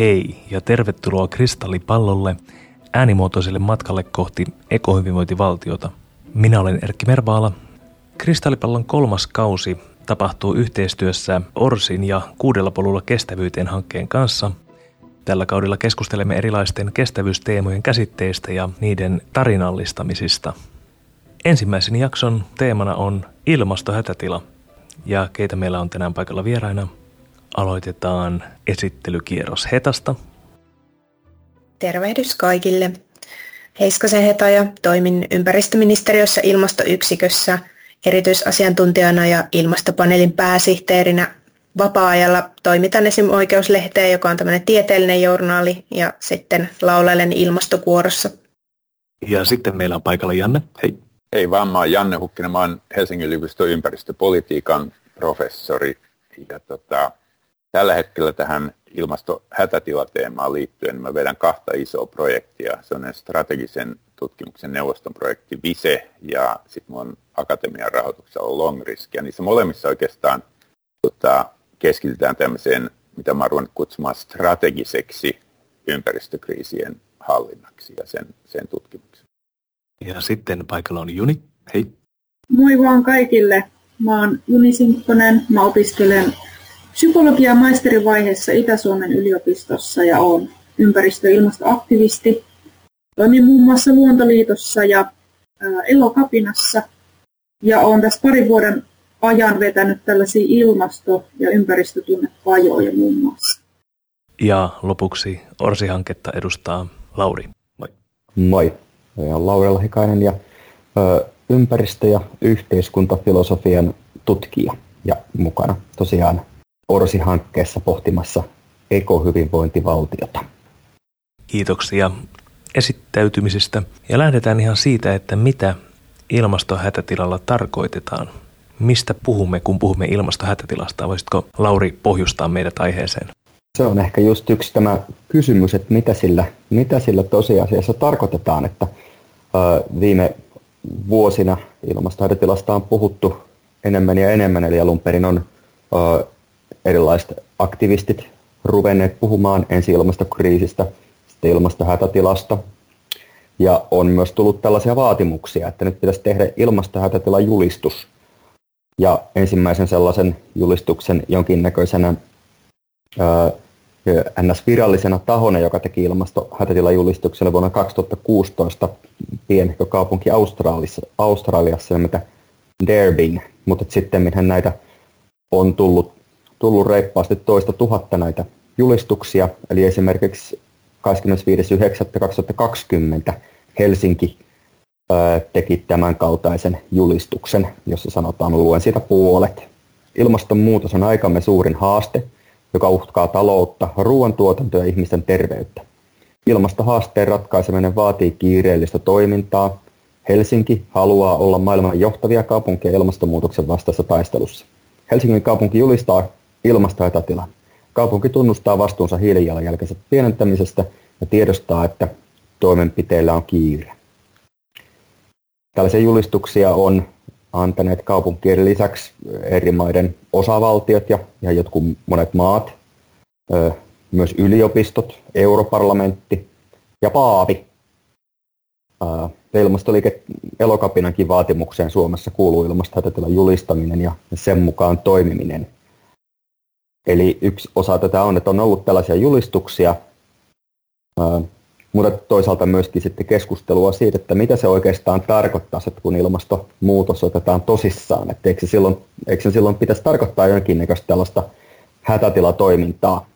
hei ja tervetuloa kristallipallolle äänimuotoiselle matkalle kohti ekohyvinvointivaltiota. Minä olen Erkki Mervaala. Kristallipallon kolmas kausi tapahtuu yhteistyössä Orsin ja Kuudella polulla kestävyyteen hankkeen kanssa. Tällä kaudella keskustelemme erilaisten kestävyysteemojen käsitteistä ja niiden tarinallistamisista. Ensimmäisen jakson teemana on ilmastohätätila. Ja keitä meillä on tänään paikalla vieraina – aloitetaan esittelykierros Hetasta. Tervehdys kaikille. Heiskasen Heta ja toimin ympäristöministeriössä ilmastoyksikössä erityisasiantuntijana ja ilmastopaneelin pääsihteerinä. Vapaa-ajalla toimitan esim. Oikeuslehteen, joka on tämmöinen tieteellinen journaali, ja sitten laulailen ilmastokuorossa. Ja sitten meillä on paikalla Janne. Hei. Hei vaan, mä oon Janne Hukkinen, mä oon Helsingin yliopiston ympäristöpolitiikan professori. Ja tota, Tällä hetkellä tähän ilmastohätätilateemaan liittyen mä vedän kahta isoa projektia. Se on strategisen tutkimuksen neuvoston projekti VISE ja sitten mun akatemian rahoituksella on Long Risk. Ja niissä molemmissa oikeastaan tota, keskitytään tämmöiseen, mitä mä arvoin kutsumaan strategiseksi ympäristökriisien hallinnaksi ja sen, sen tutkimuksi. Ja sitten paikalla on Juni. Hei. Moi vaan kaikille. Mä oon Juni Sinkkonen. Mä opiskelen psykologia maisterivaiheessa Itä-Suomen yliopistossa ja olen ympäristö- ja ilmastoaktivisti. Toimin muun muassa Luontoliitossa ja Elokapinassa ja olen tässä parin vuoden ajan vetänyt tällaisia ilmasto- ja ympäristötunnepajoja muun muassa. Ja lopuksi Orsi-hanketta edustaa Lauri. Moi. Moi. Olen Lauri Lahikainen ja ö, ympäristö- ja yhteiskuntafilosofian tutkija ja mukana tosiaan Orsi-hankkeessa pohtimassa ekohyvinvointivaltiota. Kiitoksia esittäytymisestä ja lähdetään ihan siitä, että mitä ilmastohätätilalla tarkoitetaan. Mistä puhumme, kun puhumme ilmastohätätilasta? Voisitko Lauri pohjustaa meidät aiheeseen? Se on ehkä just yksi tämä kysymys, että mitä sillä, mitä sillä tosiasiassa tarkoitetaan, että viime vuosina ilmastohätätilasta on puhuttu enemmän ja enemmän, eli alun perin on erilaiset aktivistit ruvenneet puhumaan ensi ilmastokriisistä, sitten ilmastohätätilasta. Ja on myös tullut tällaisia vaatimuksia, että nyt pitäisi tehdä ilmastohätätilan julistus. Ja ensimmäisen sellaisen julistuksen jonkinnäköisenä NS-virallisena tahona, joka teki ilmastohätätilan julistuksen vuonna 2016 pienehkö kaupunki Australiassa, Australiassa mitä Derbin, mutta sitten näitä on tullut tullut reippaasti toista tuhatta näitä julistuksia, eli esimerkiksi 25.9.2020 Helsinki teki tämän kaltaisen julistuksen, jossa sanotaan, luen siitä puolet. Ilmastonmuutos on aikamme suurin haaste, joka uhkaa taloutta, ruoantuotantoa ja ihmisten terveyttä. Ilmastohaasteen ratkaiseminen vaatii kiireellistä toimintaa. Helsinki haluaa olla maailman johtavia kaupunkeja ilmastonmuutoksen vastaisessa taistelussa. Helsingin kaupunki julistaa ilmastohätätilan. Kaupunki tunnustaa vastuunsa hiilijalanjälkensä pienentämisestä ja tiedostaa, että toimenpiteillä on kiire. Tällaisia julistuksia on antaneet kaupunkien lisäksi eri maiden osavaltiot ja, ja jotkut monet maat, myös yliopistot, europarlamentti ja paavi. Ilmastoliike Elokapinankin vaatimukseen Suomessa kuuluu ilmastohätätilan julistaminen ja sen mukaan toimiminen – Eli yksi osa tätä on, että on ollut tällaisia julistuksia, mutta toisaalta myöskin sitten keskustelua siitä, että mitä se oikeastaan tarkoittaa, että kun ilmastonmuutos otetaan tosissaan, että eikö se silloin, eikö se silloin pitäisi tarkoittaa jonkinnäköistä tällaista hätätilatoimintaa.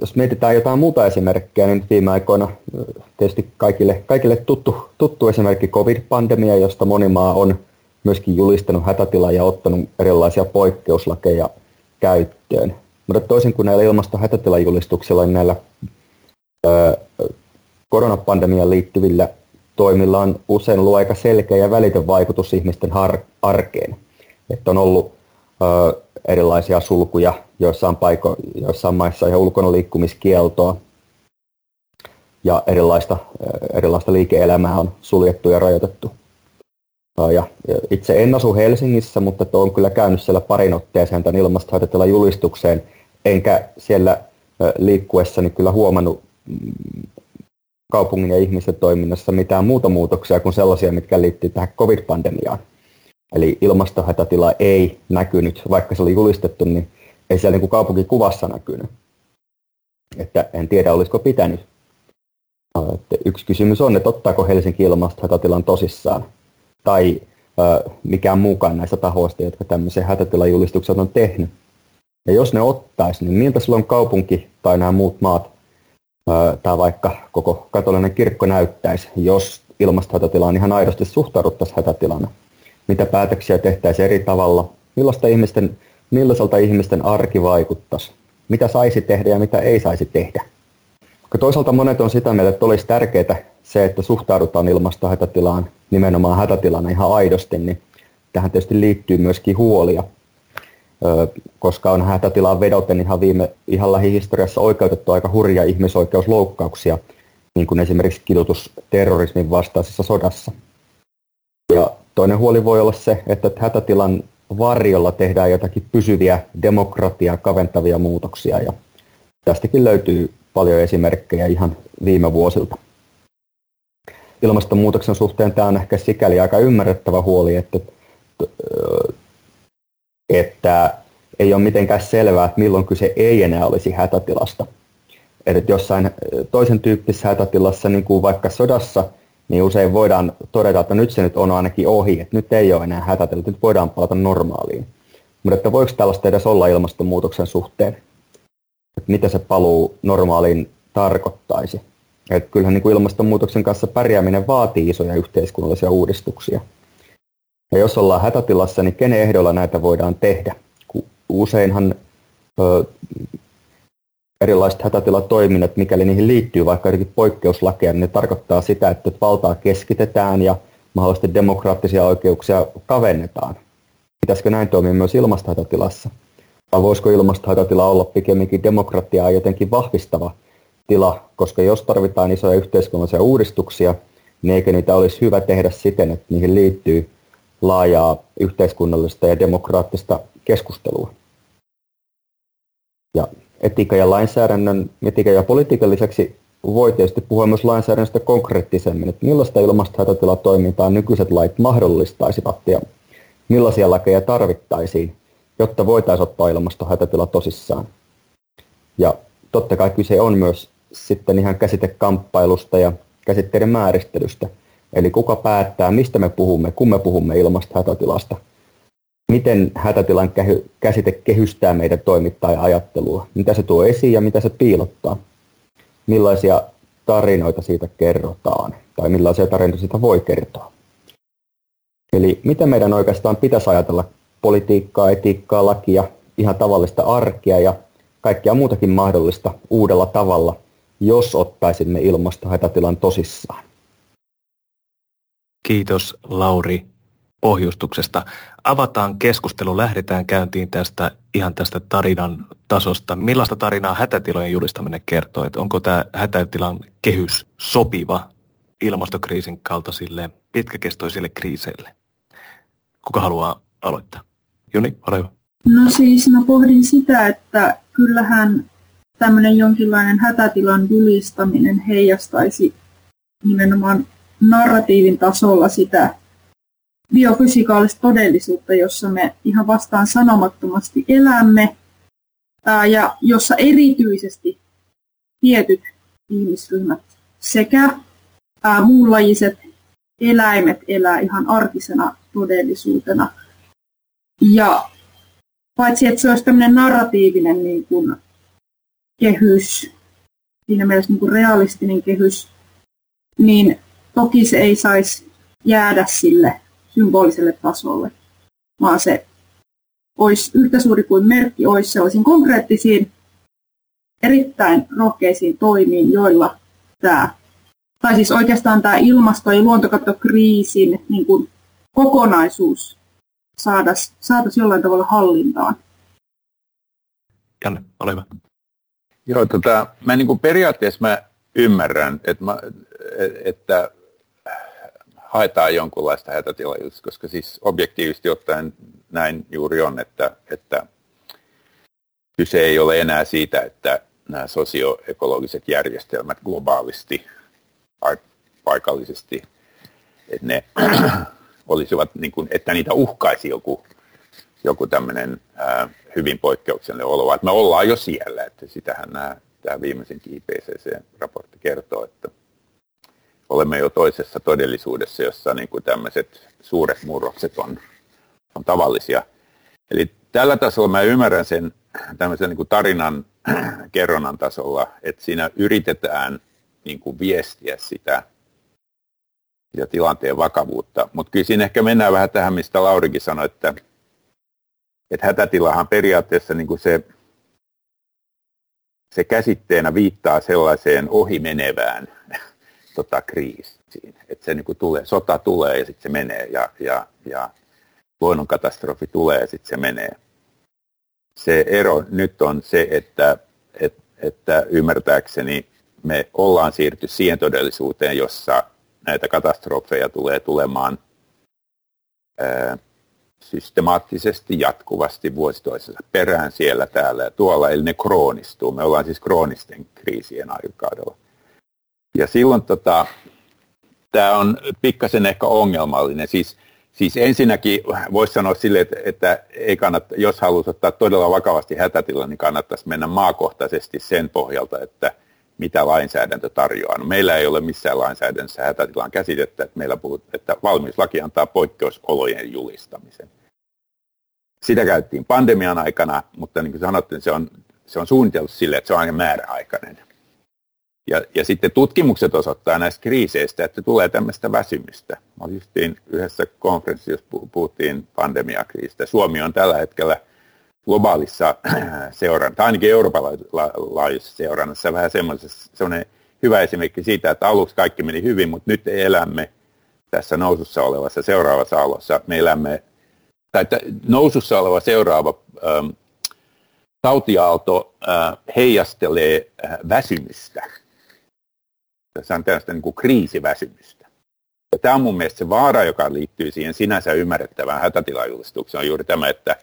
Jos mietitään jotain muuta esimerkkiä, niin viime aikoina tietysti kaikille, kaikille tuttu, tuttu esimerkki covid-pandemia, josta moni maa on myöskin julistanut hätätilaa ja ottanut erilaisia poikkeuslakeja käyttöön. Mutta toisin kuin näillä ilmastohätätilajulistuksilla, niin näillä ö, koronapandemiaan liittyvillä toimilla on usein ollut aika selkeä ja välitön vaikutus ihmisten har- arkeen. Että on ollut ö, erilaisia sulkuja, joissain, paiko- joissain maissa ihan ulkona liikkumiskieltoa, ja erilaista, erilaista liike-elämää on suljettu ja rajoitettu. Ja itse en asu Helsingissä, mutta on kyllä käynyt siellä parin otteeseen tämän ilmastohätätilan julistukseen enkä siellä liikkuessani kyllä huomannut mm, kaupungin ja ihmisten toiminnassa mitään muuta muutoksia kuin sellaisia, mitkä liittyy tähän covid-pandemiaan. Eli ilmastohätätila ei näkynyt, vaikka se oli julistettu, niin ei siellä niin kaupunkikuvassa näkynyt. Että en tiedä, olisiko pitänyt. Että yksi kysymys on, että ottaako Helsinki ilmastohätätilan tosissaan, tai ö, mikään muukaan näistä tahoista, jotka tämmöisen hätätilajulistuksen on tehnyt. Ja jos ne ottaisi, niin miltä silloin kaupunki tai nämä muut maat tai vaikka koko katolinen kirkko näyttäisi, jos ilmastohätätilaan ihan aidosti suhtauduttaisiin hätätilana? Mitä päätöksiä tehtäisiin eri tavalla? Millaista ihmisten, millaiselta ihmisten arki vaikuttaisi? Mitä saisi tehdä ja mitä ei saisi tehdä? Toisaalta monet on sitä mieltä, että olisi tärkeää se, että suhtaudutaan ilmastohätätilaan nimenomaan hätätilana ihan aidosti, niin tähän tietysti liittyy myöskin huolia koska on hätätilaan vedoten ihan, viime, ihan lähihistoriassa oikeutettu aika hurja ihmisoikeusloukkauksia, niin kuin esimerkiksi kidutus terrorismin vastaisessa sodassa. Ja toinen huoli voi olla se, että hätätilan varjolla tehdään jotakin pysyviä demokratiaa kaventavia muutoksia, ja tästäkin löytyy paljon esimerkkejä ihan viime vuosilta. Ilmastonmuutoksen suhteen tämä on ehkä sikäli aika ymmärrettävä huoli, että että ei ole mitenkään selvää, että milloin kyse ei enää olisi hätätilasta. Että jossain toisen tyyppisessä hätätilassa, niin kuin vaikka sodassa, niin usein voidaan todeta, että nyt se nyt on ainakin ohi, että nyt ei ole enää hätätila, nyt voidaan palata normaaliin. Mutta että voiko tällaista edes olla ilmastonmuutoksen suhteen? Että mitä se paluu normaaliin tarkoittaisi? Että kyllähän niin kuin ilmastonmuutoksen kanssa pärjääminen vaatii isoja yhteiskunnallisia uudistuksia. Ja jos ollaan hätätilassa, niin kenen ehdolla näitä voidaan tehdä? Useinhan ö, erilaiset hätätilatoiminnat, mikäli niihin liittyy vaikka jotenkin poikkeuslakeja, niin ne tarkoittaa sitä, että valtaa keskitetään ja mahdollisesti demokraattisia oikeuksia kavennetaan. Pitäisikö näin toimia myös ilmastohätätilassa? Vai voisiko ilmastohätätila olla pikemminkin demokratiaa jotenkin vahvistava tila, koska jos tarvitaan isoja yhteiskunnallisia uudistuksia, niin eikö niitä olisi hyvä tehdä siten, että niihin liittyy laajaa yhteiskunnallista ja demokraattista keskustelua. Ja etiikan ja lainsäädännön, etiikan ja politiikan lisäksi voi tietysti puhua myös lainsäädännöstä konkreettisemmin, että millaista ilmastohätätilatoimintaa nykyiset lait mahdollistaisivat ja millaisia lakeja tarvittaisiin, jotta voitaisiin ottaa ilmastohätätila tosissaan. Ja totta kai kyse on myös sitten ihan käsitekamppailusta ja käsitteiden määristelystä – Eli kuka päättää, mistä me puhumme, kun me puhumme ilmasta hätätilasta. Miten hätätilan käsite kehystää meidän toimittaa ja ajattelua. Mitä se tuo esiin ja mitä se piilottaa. Millaisia tarinoita siitä kerrotaan tai millaisia tarinoita siitä voi kertoa. Eli miten meidän oikeastaan pitäisi ajatella politiikkaa, etiikkaa, lakia, ihan tavallista arkea ja kaikkea muutakin mahdollista uudella tavalla, jos ottaisimme ilmastohätätilan tosissaan. Kiitos Lauri pohjustuksesta. Avataan keskustelu, lähdetään käyntiin tästä ihan tästä tarinan tasosta. Millaista tarinaa hätätilojen julistaminen kertoo? Että onko tämä hätätilan kehys sopiva ilmastokriisin kaltaisille pitkäkestoisille kriiseille? Kuka haluaa aloittaa? Juni, ole hyvä. No siis mä pohdin sitä, että kyllähän tämmöinen jonkinlainen hätätilan julistaminen heijastaisi nimenomaan narratiivin tasolla sitä biofysikaalista todellisuutta, jossa me ihan vastaan sanomattomasti elämme ja jossa erityisesti tietyt ihmisryhmät sekä muunlajiset eläimet elää ihan arkisena todellisuutena. Ja paitsi että se olisi tämmöinen narratiivinen niin kuin, kehys, siinä mielessä niin kuin realistinen kehys, niin Toki se ei saisi jäädä sille symboliselle tasolle, vaan se olisi yhtä suuri kuin merkki olisi. Sellaisiin konkreettisiin, erittäin rohkeisiin toimiin, joilla tämä, tai siis oikeastaan tämä ilmasto- ja luontokatokriisin niin kuin kokonaisuus saataisiin saatais jollain tavalla hallintaan. Janne, ole hyvä. Joo, tota, mä niin kuin periaatteessa mä ymmärrän, että, mä, että haetaan jonkunlaista hätätilajutusta, koska siis objektiivisesti ottaen näin juuri on, että, että kyse ei ole enää siitä, että nämä sosioekologiset järjestelmät globaalisti, paikallisesti, että ne olisivat, niin kuin, että niitä uhkaisi joku, joku tämmöinen ää, hyvin poikkeuksellinen olo. Että me ollaan jo siellä, että sitähän nämä, tämä viimeisin IPCC-raportti kertoo, että olemme jo toisessa todellisuudessa, jossa niin kuin tämmöiset suuret murrokset on, on tavallisia. Eli tällä tasolla mä ymmärrän sen tämmöisen niin kuin tarinan kerronnan tasolla, että siinä yritetään niin kuin viestiä sitä ja tilanteen vakavuutta. Mutta kyllä siinä ehkä mennään vähän tähän, mistä Laurikin sanoi, että, että hätätilahan periaatteessa niin kuin se, se käsitteenä viittaa sellaiseen ohimenevään tota, kriisiin. Että se niin kuin tulee, sota tulee ja sitten se menee ja, ja, ja luonnonkatastrofi tulee ja sitten se menee. Se ero nyt on se, että, että, että ymmärtääkseni me ollaan siirty siihen todellisuuteen, jossa näitä katastrofeja tulee tulemaan ää, systemaattisesti, jatkuvasti, vuosi toisensa perään siellä, täällä ja tuolla, eli ne kroonistuu. Me ollaan siis kroonisten kriisien aikakaudella. Ja silloin tota, tämä on pikkasen ehkä ongelmallinen. Siis, siis ensinnäkin voisi sanoa sille, että, että ei kannata, jos haluaisi ottaa todella vakavasti hätätila, niin kannattaisi mennä maakohtaisesti sen pohjalta, että mitä lainsäädäntö tarjoaa. No, meillä ei ole missään lainsäädännössä hätätilan käsitettä, että meillä puhut, että valmiuslaki antaa poikkeusolojen julistamisen. Sitä käyttiin pandemian aikana, mutta niin kuin sanottiin, se on, se on suunniteltu sille, että se on aina määräaikainen. Ja, ja sitten tutkimukset osoittaa näistä kriiseistä, että tulee tämmöistä väsymystä. Mä olin yhdessä konferenssissa, jos puhuttiin pandemiakriisistä. Suomi on tällä hetkellä globaalissa seurannassa, ainakin Euroopan laajuisessa seurannassa vähän semmoinen hyvä esimerkki siitä, että aluksi kaikki meni hyvin, mutta nyt elämme tässä nousussa olevassa seuraavassa alossa. Me elämme, tai nousussa oleva seuraava ähm, tautiaalto äh, heijastelee äh, väsymystä tässä on tällaista niin kuin kriisiväsymystä. Ja tämä on mun mielestä se vaara, joka liittyy siihen sinänsä ymmärrettävään hätätilajulistukseen, on juuri tämä, että,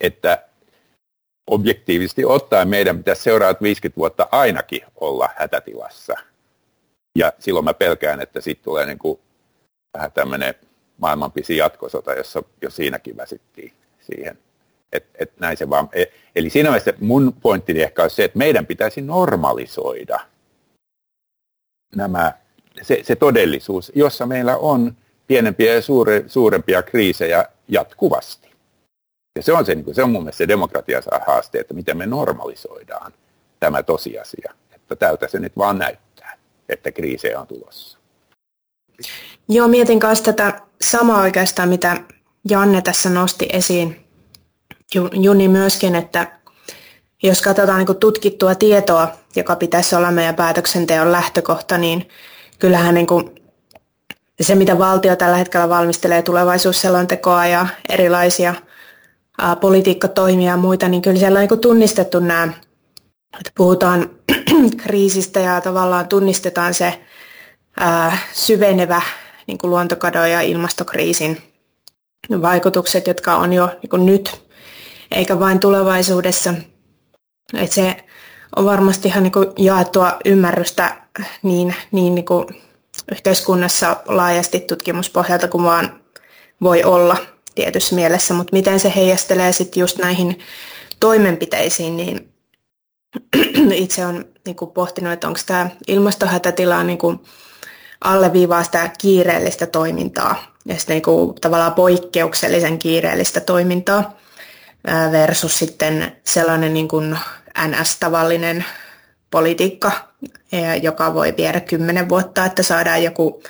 että objektiivisesti ottaen meidän pitäisi seuraavat 50 vuotta ainakin olla hätätilassa. Ja silloin mä pelkään, että siitä tulee niin kuin vähän tämmöinen maailman pisi jatkosota, jossa jo siinäkin väsittiin siihen. Et, et näin se vaan. E, eli siinä mielessä mun pointtini ehkä on se, että meidän pitäisi normalisoida – nämä, se, se todellisuus, jossa meillä on pienempiä ja suure, suurempia kriisejä jatkuvasti. Ja se on, se, niin se on mun mielestä se demokratian haaste, että miten me normalisoidaan tämä tosiasia. Että tältä se nyt vaan näyttää, että kriisejä on tulossa. Joo, mietin myös tätä samaa oikeastaan, mitä Janne tässä nosti esiin. Juni myöskin, että jos katsotaan niin tutkittua tietoa, joka pitäisi olla meidän päätöksenteon lähtökohta, niin kyllähän niin kuin se, mitä valtio tällä hetkellä valmistelee tulevaisuusselontekoa ja erilaisia politiikkatoimia ja muita, niin kyllä siellä on niin tunnistettu nämä, että puhutaan kriisistä ja tavallaan tunnistetaan se ää, syvenevä niin kuin luontokadon ja ilmastokriisin vaikutukset, jotka on jo niin nyt, eikä vain tulevaisuudessa. Et se on varmasti ihan niin jaettua ymmärrystä niin, niin, niin kuin yhteiskunnassa laajasti tutkimuspohjalta kuin vaan voi olla tietyssä mielessä, mutta miten se heijastelee sitten just näihin toimenpiteisiin, niin itse on niin kuin pohtinut, että onko tämä ilmastohätätila niin kuin alleviivaa sitä kiireellistä toimintaa ja sitten niin tavallaan poikkeuksellisen kiireellistä toimintaa versus sitten sellainen niin kuin NS-tavallinen politiikka, joka voi viedä kymmenen vuotta, että saadaan joku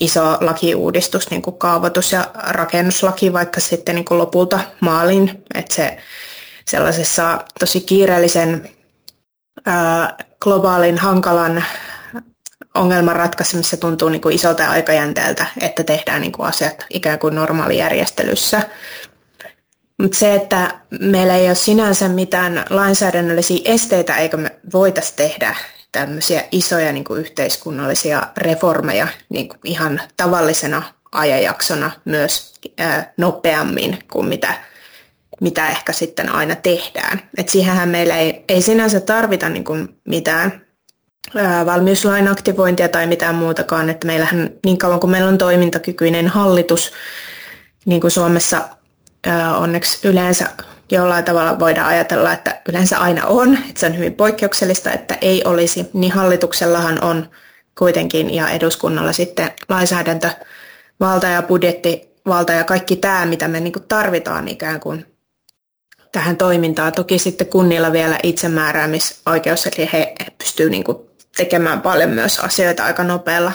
iso lakiuudistus, niin kuin kaavoitus- ja rakennuslaki vaikka sitten niin kuin lopulta maalin, että se sellaisessa tosi kiireellisen ää, globaalin hankalan ongelman ratkaisemisessa tuntuu niin kuin isolta aikajänteeltä, että tehdään niin kuin asiat ikään kuin normaalijärjestelyssä. Mutta se, että meillä ei ole sinänsä mitään lainsäädännöllisiä esteitä, eikä me voitaisiin tehdä tämmöisiä isoja niin kuin yhteiskunnallisia reformeja niin kuin ihan tavallisena ajanjaksona myös ää, nopeammin kuin mitä mitä ehkä sitten aina tehdään. Et siihenhän meillä ei, ei sinänsä tarvita niin kuin mitään ää, valmiuslain aktivointia tai mitään muutakaan, että meillähän niin kauan kuin meillä on toimintakykyinen hallitus, niin kuin Suomessa ää, onneksi yleensä jollain tavalla voidaan ajatella, että yleensä aina on, että se on hyvin poikkeuksellista, että ei olisi, niin hallituksellahan on kuitenkin ja eduskunnalla sitten lainsäädäntö, valta ja budjetti, valta ja kaikki tämä, mitä me niin tarvitaan ikään kuin tähän toimintaan. Toki sitten kunnilla vielä itsemääräämisoikeus, eli he pystyvät niin tekemään paljon myös asioita aika nopealla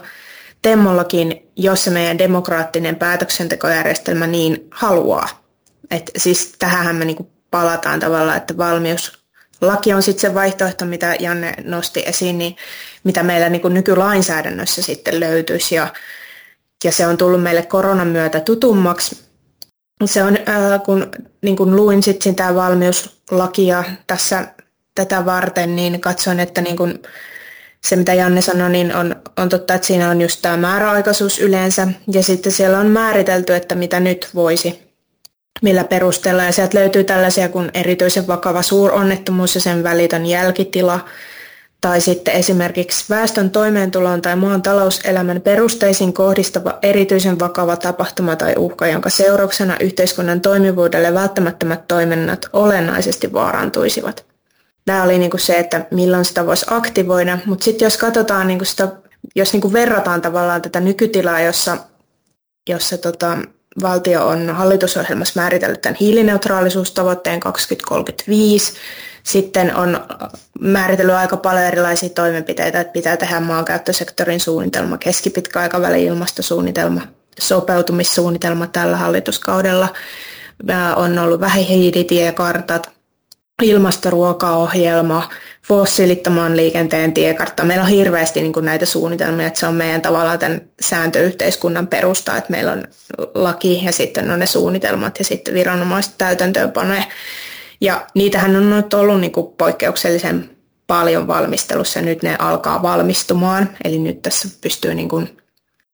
temmollakin, jos se meidän demokraattinen päätöksentekojärjestelmä niin haluaa. Et siis tähän me niin palataan tavallaan, että valmiuslaki on sitten se vaihtoehto, mitä Janne nosti esiin, niin mitä meillä niin nykylainsäädännössä sitten löytyisi. Ja, ja se on tullut meille koronan myötä tutummaksi. Se on, kun, niin kun luin sitten sitä valmiuslakia tässä tätä varten, niin katsoin, että niin kun se mitä Janne sanoi, niin on, on totta, että siinä on just tämä määräaikaisuus yleensä. Ja sitten siellä on määritelty, että mitä nyt voisi, millä perusteella. Ja sieltä löytyy tällaisia kuin erityisen vakava suuronnettomuus ja sen välitön jälkitila – tai sitten esimerkiksi väestön toimeentuloon tai maan talouselämän perusteisiin kohdistava erityisen vakava tapahtuma tai uhka, jonka seurauksena yhteiskunnan toimivuudelle välttämättömät toiminnat olennaisesti vaarantuisivat. Tämä oli niin kuin se, että milloin sitä voisi aktivoida, mutta sitten jos katsotaan, niin kuin sitä, jos niin kuin verrataan tavallaan tätä nykytilaa, jossa, jossa tota, valtio on hallitusohjelmassa määritellyt tämän hiilineutraalisuustavoitteen 2035, sitten on määritellyt aika paljon erilaisia toimenpiteitä, että pitää tehdä maankäyttösektorin suunnitelma, keskipitkäaikavälin ilmastosuunnitelma, sopeutumissuunnitelma tällä hallituskaudella. On ollut vähihiilitiekartat, ilmastoruokaohjelma, fossiilittoman liikenteen tiekartta. Meillä on hirveästi niin kuin näitä suunnitelmia, että se on meidän tavallaan tämän sääntöyhteiskunnan perusta, että meillä on laki ja sitten on ne suunnitelmat ja sitten viranomaiset täytäntöönpanoja. Ja niitähän on nyt ollut niin kuin poikkeuksellisen paljon valmistelussa ja nyt ne alkaa valmistumaan. Eli nyt tässä pystyy niin kuin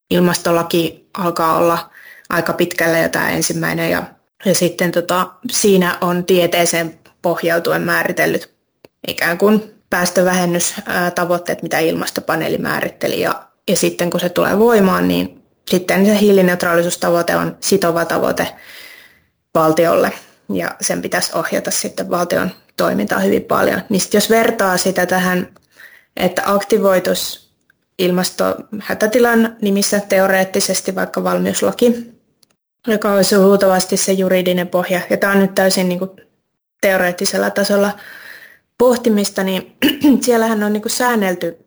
ilmastolaki alkaa olla aika pitkällä jo tämä ensimmäinen ja, ja sitten tota, siinä on tieteeseen pohjautuen määritellyt ikään kuin päästövähennystavoitteet, mitä ilmastopaneeli määritteli ja, ja sitten kun se tulee voimaan, niin sitten se hiilineutraalisuustavoite on sitova tavoite valtiolle ja sen pitäisi ohjata sitten valtion toimintaa hyvin paljon. Niin jos vertaa sitä tähän, että aktivoitus ilmastohätätilan nimissä teoreettisesti vaikka valmiuslaki, joka olisi luultavasti se juridinen pohja, ja tämä on nyt täysin niin kuin teoreettisella tasolla pohtimista, niin siellähän on niin kuin säännelty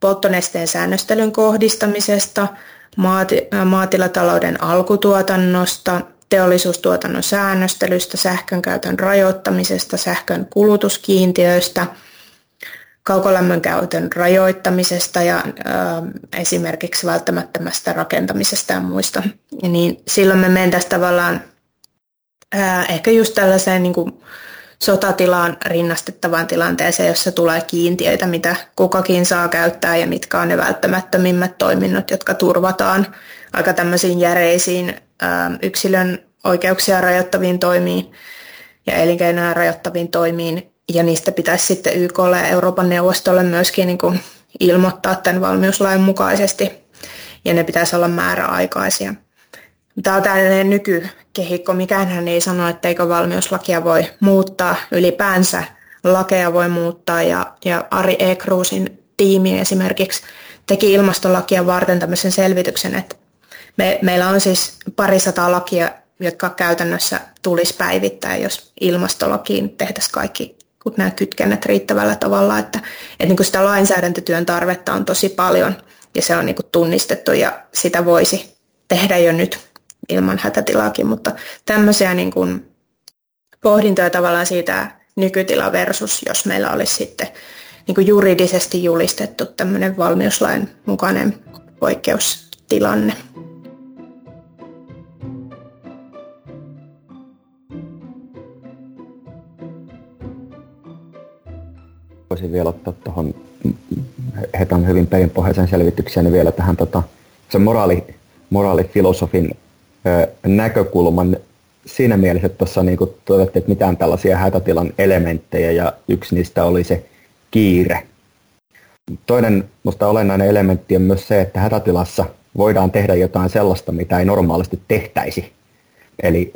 polttonesteen säännöstelyn kohdistamisesta, maatilatalouden alkutuotannosta, teollisuustuotannon säännöstelystä, sähkön käytön rajoittamisesta, sähkön kulutuskiintiöistä, kaukolämmön käytön rajoittamisesta ja ä, esimerkiksi välttämättömästä rakentamisesta ja muista. Ja niin silloin me mentäisiin tavallaan ä, ehkä just tällaiseen niin kuin sotatilaan rinnastettavaan tilanteeseen, jossa tulee kiintiöitä, mitä kukakin saa käyttää ja mitkä on ne välttämättömimmät toiminnot, jotka turvataan aika tämmöisiin järeisiin yksilön oikeuksia rajoittaviin toimiin ja elinkeinoja rajoittaviin toimiin. Ja niistä pitäisi sitten YKlle ja Euroopan neuvostolle myöskin niin kuin ilmoittaa tämän valmiuslain mukaisesti. Ja ne pitäisi olla määräaikaisia. Tämä on tällainen nykykehikko. Mikään ei sano, etteikö valmiuslakia voi muuttaa ylipäänsä. Lakeja voi muuttaa ja, ja Ari Ekruusin tiimi esimerkiksi teki ilmastolakia varten tämmöisen selvityksen, että me, meillä on siis parisataa lakia, jotka käytännössä tulisi päivittää, jos ilmastolakiin tehtäisiin kaikki nämä kytkennät riittävällä tavalla, että, että niin kuin sitä lainsäädäntötyön tarvetta on tosi paljon ja se on niin kuin tunnistettu ja sitä voisi tehdä jo nyt ilman hätätilaakin, mutta tämmöisiä niin kuin pohdintoja tavallaan siitä nykytila versus, jos meillä olisi sitten niin kuin juridisesti julistettu tämmöinen valmiuslain mukainen poikkeustilanne. voisin vielä ottaa tuohon Hetan hyvin perinpohjaisen selvityksen niin vielä tähän tota, se moraali, moraalifilosofin näkökulman siinä mielessä, että tuossa niin todettiin, että mitään tällaisia hätätilan elementtejä ja yksi niistä oli se kiire. Toinen minusta olennainen elementti on myös se, että hätätilassa voidaan tehdä jotain sellaista, mitä ei normaalisti tehtäisi. Eli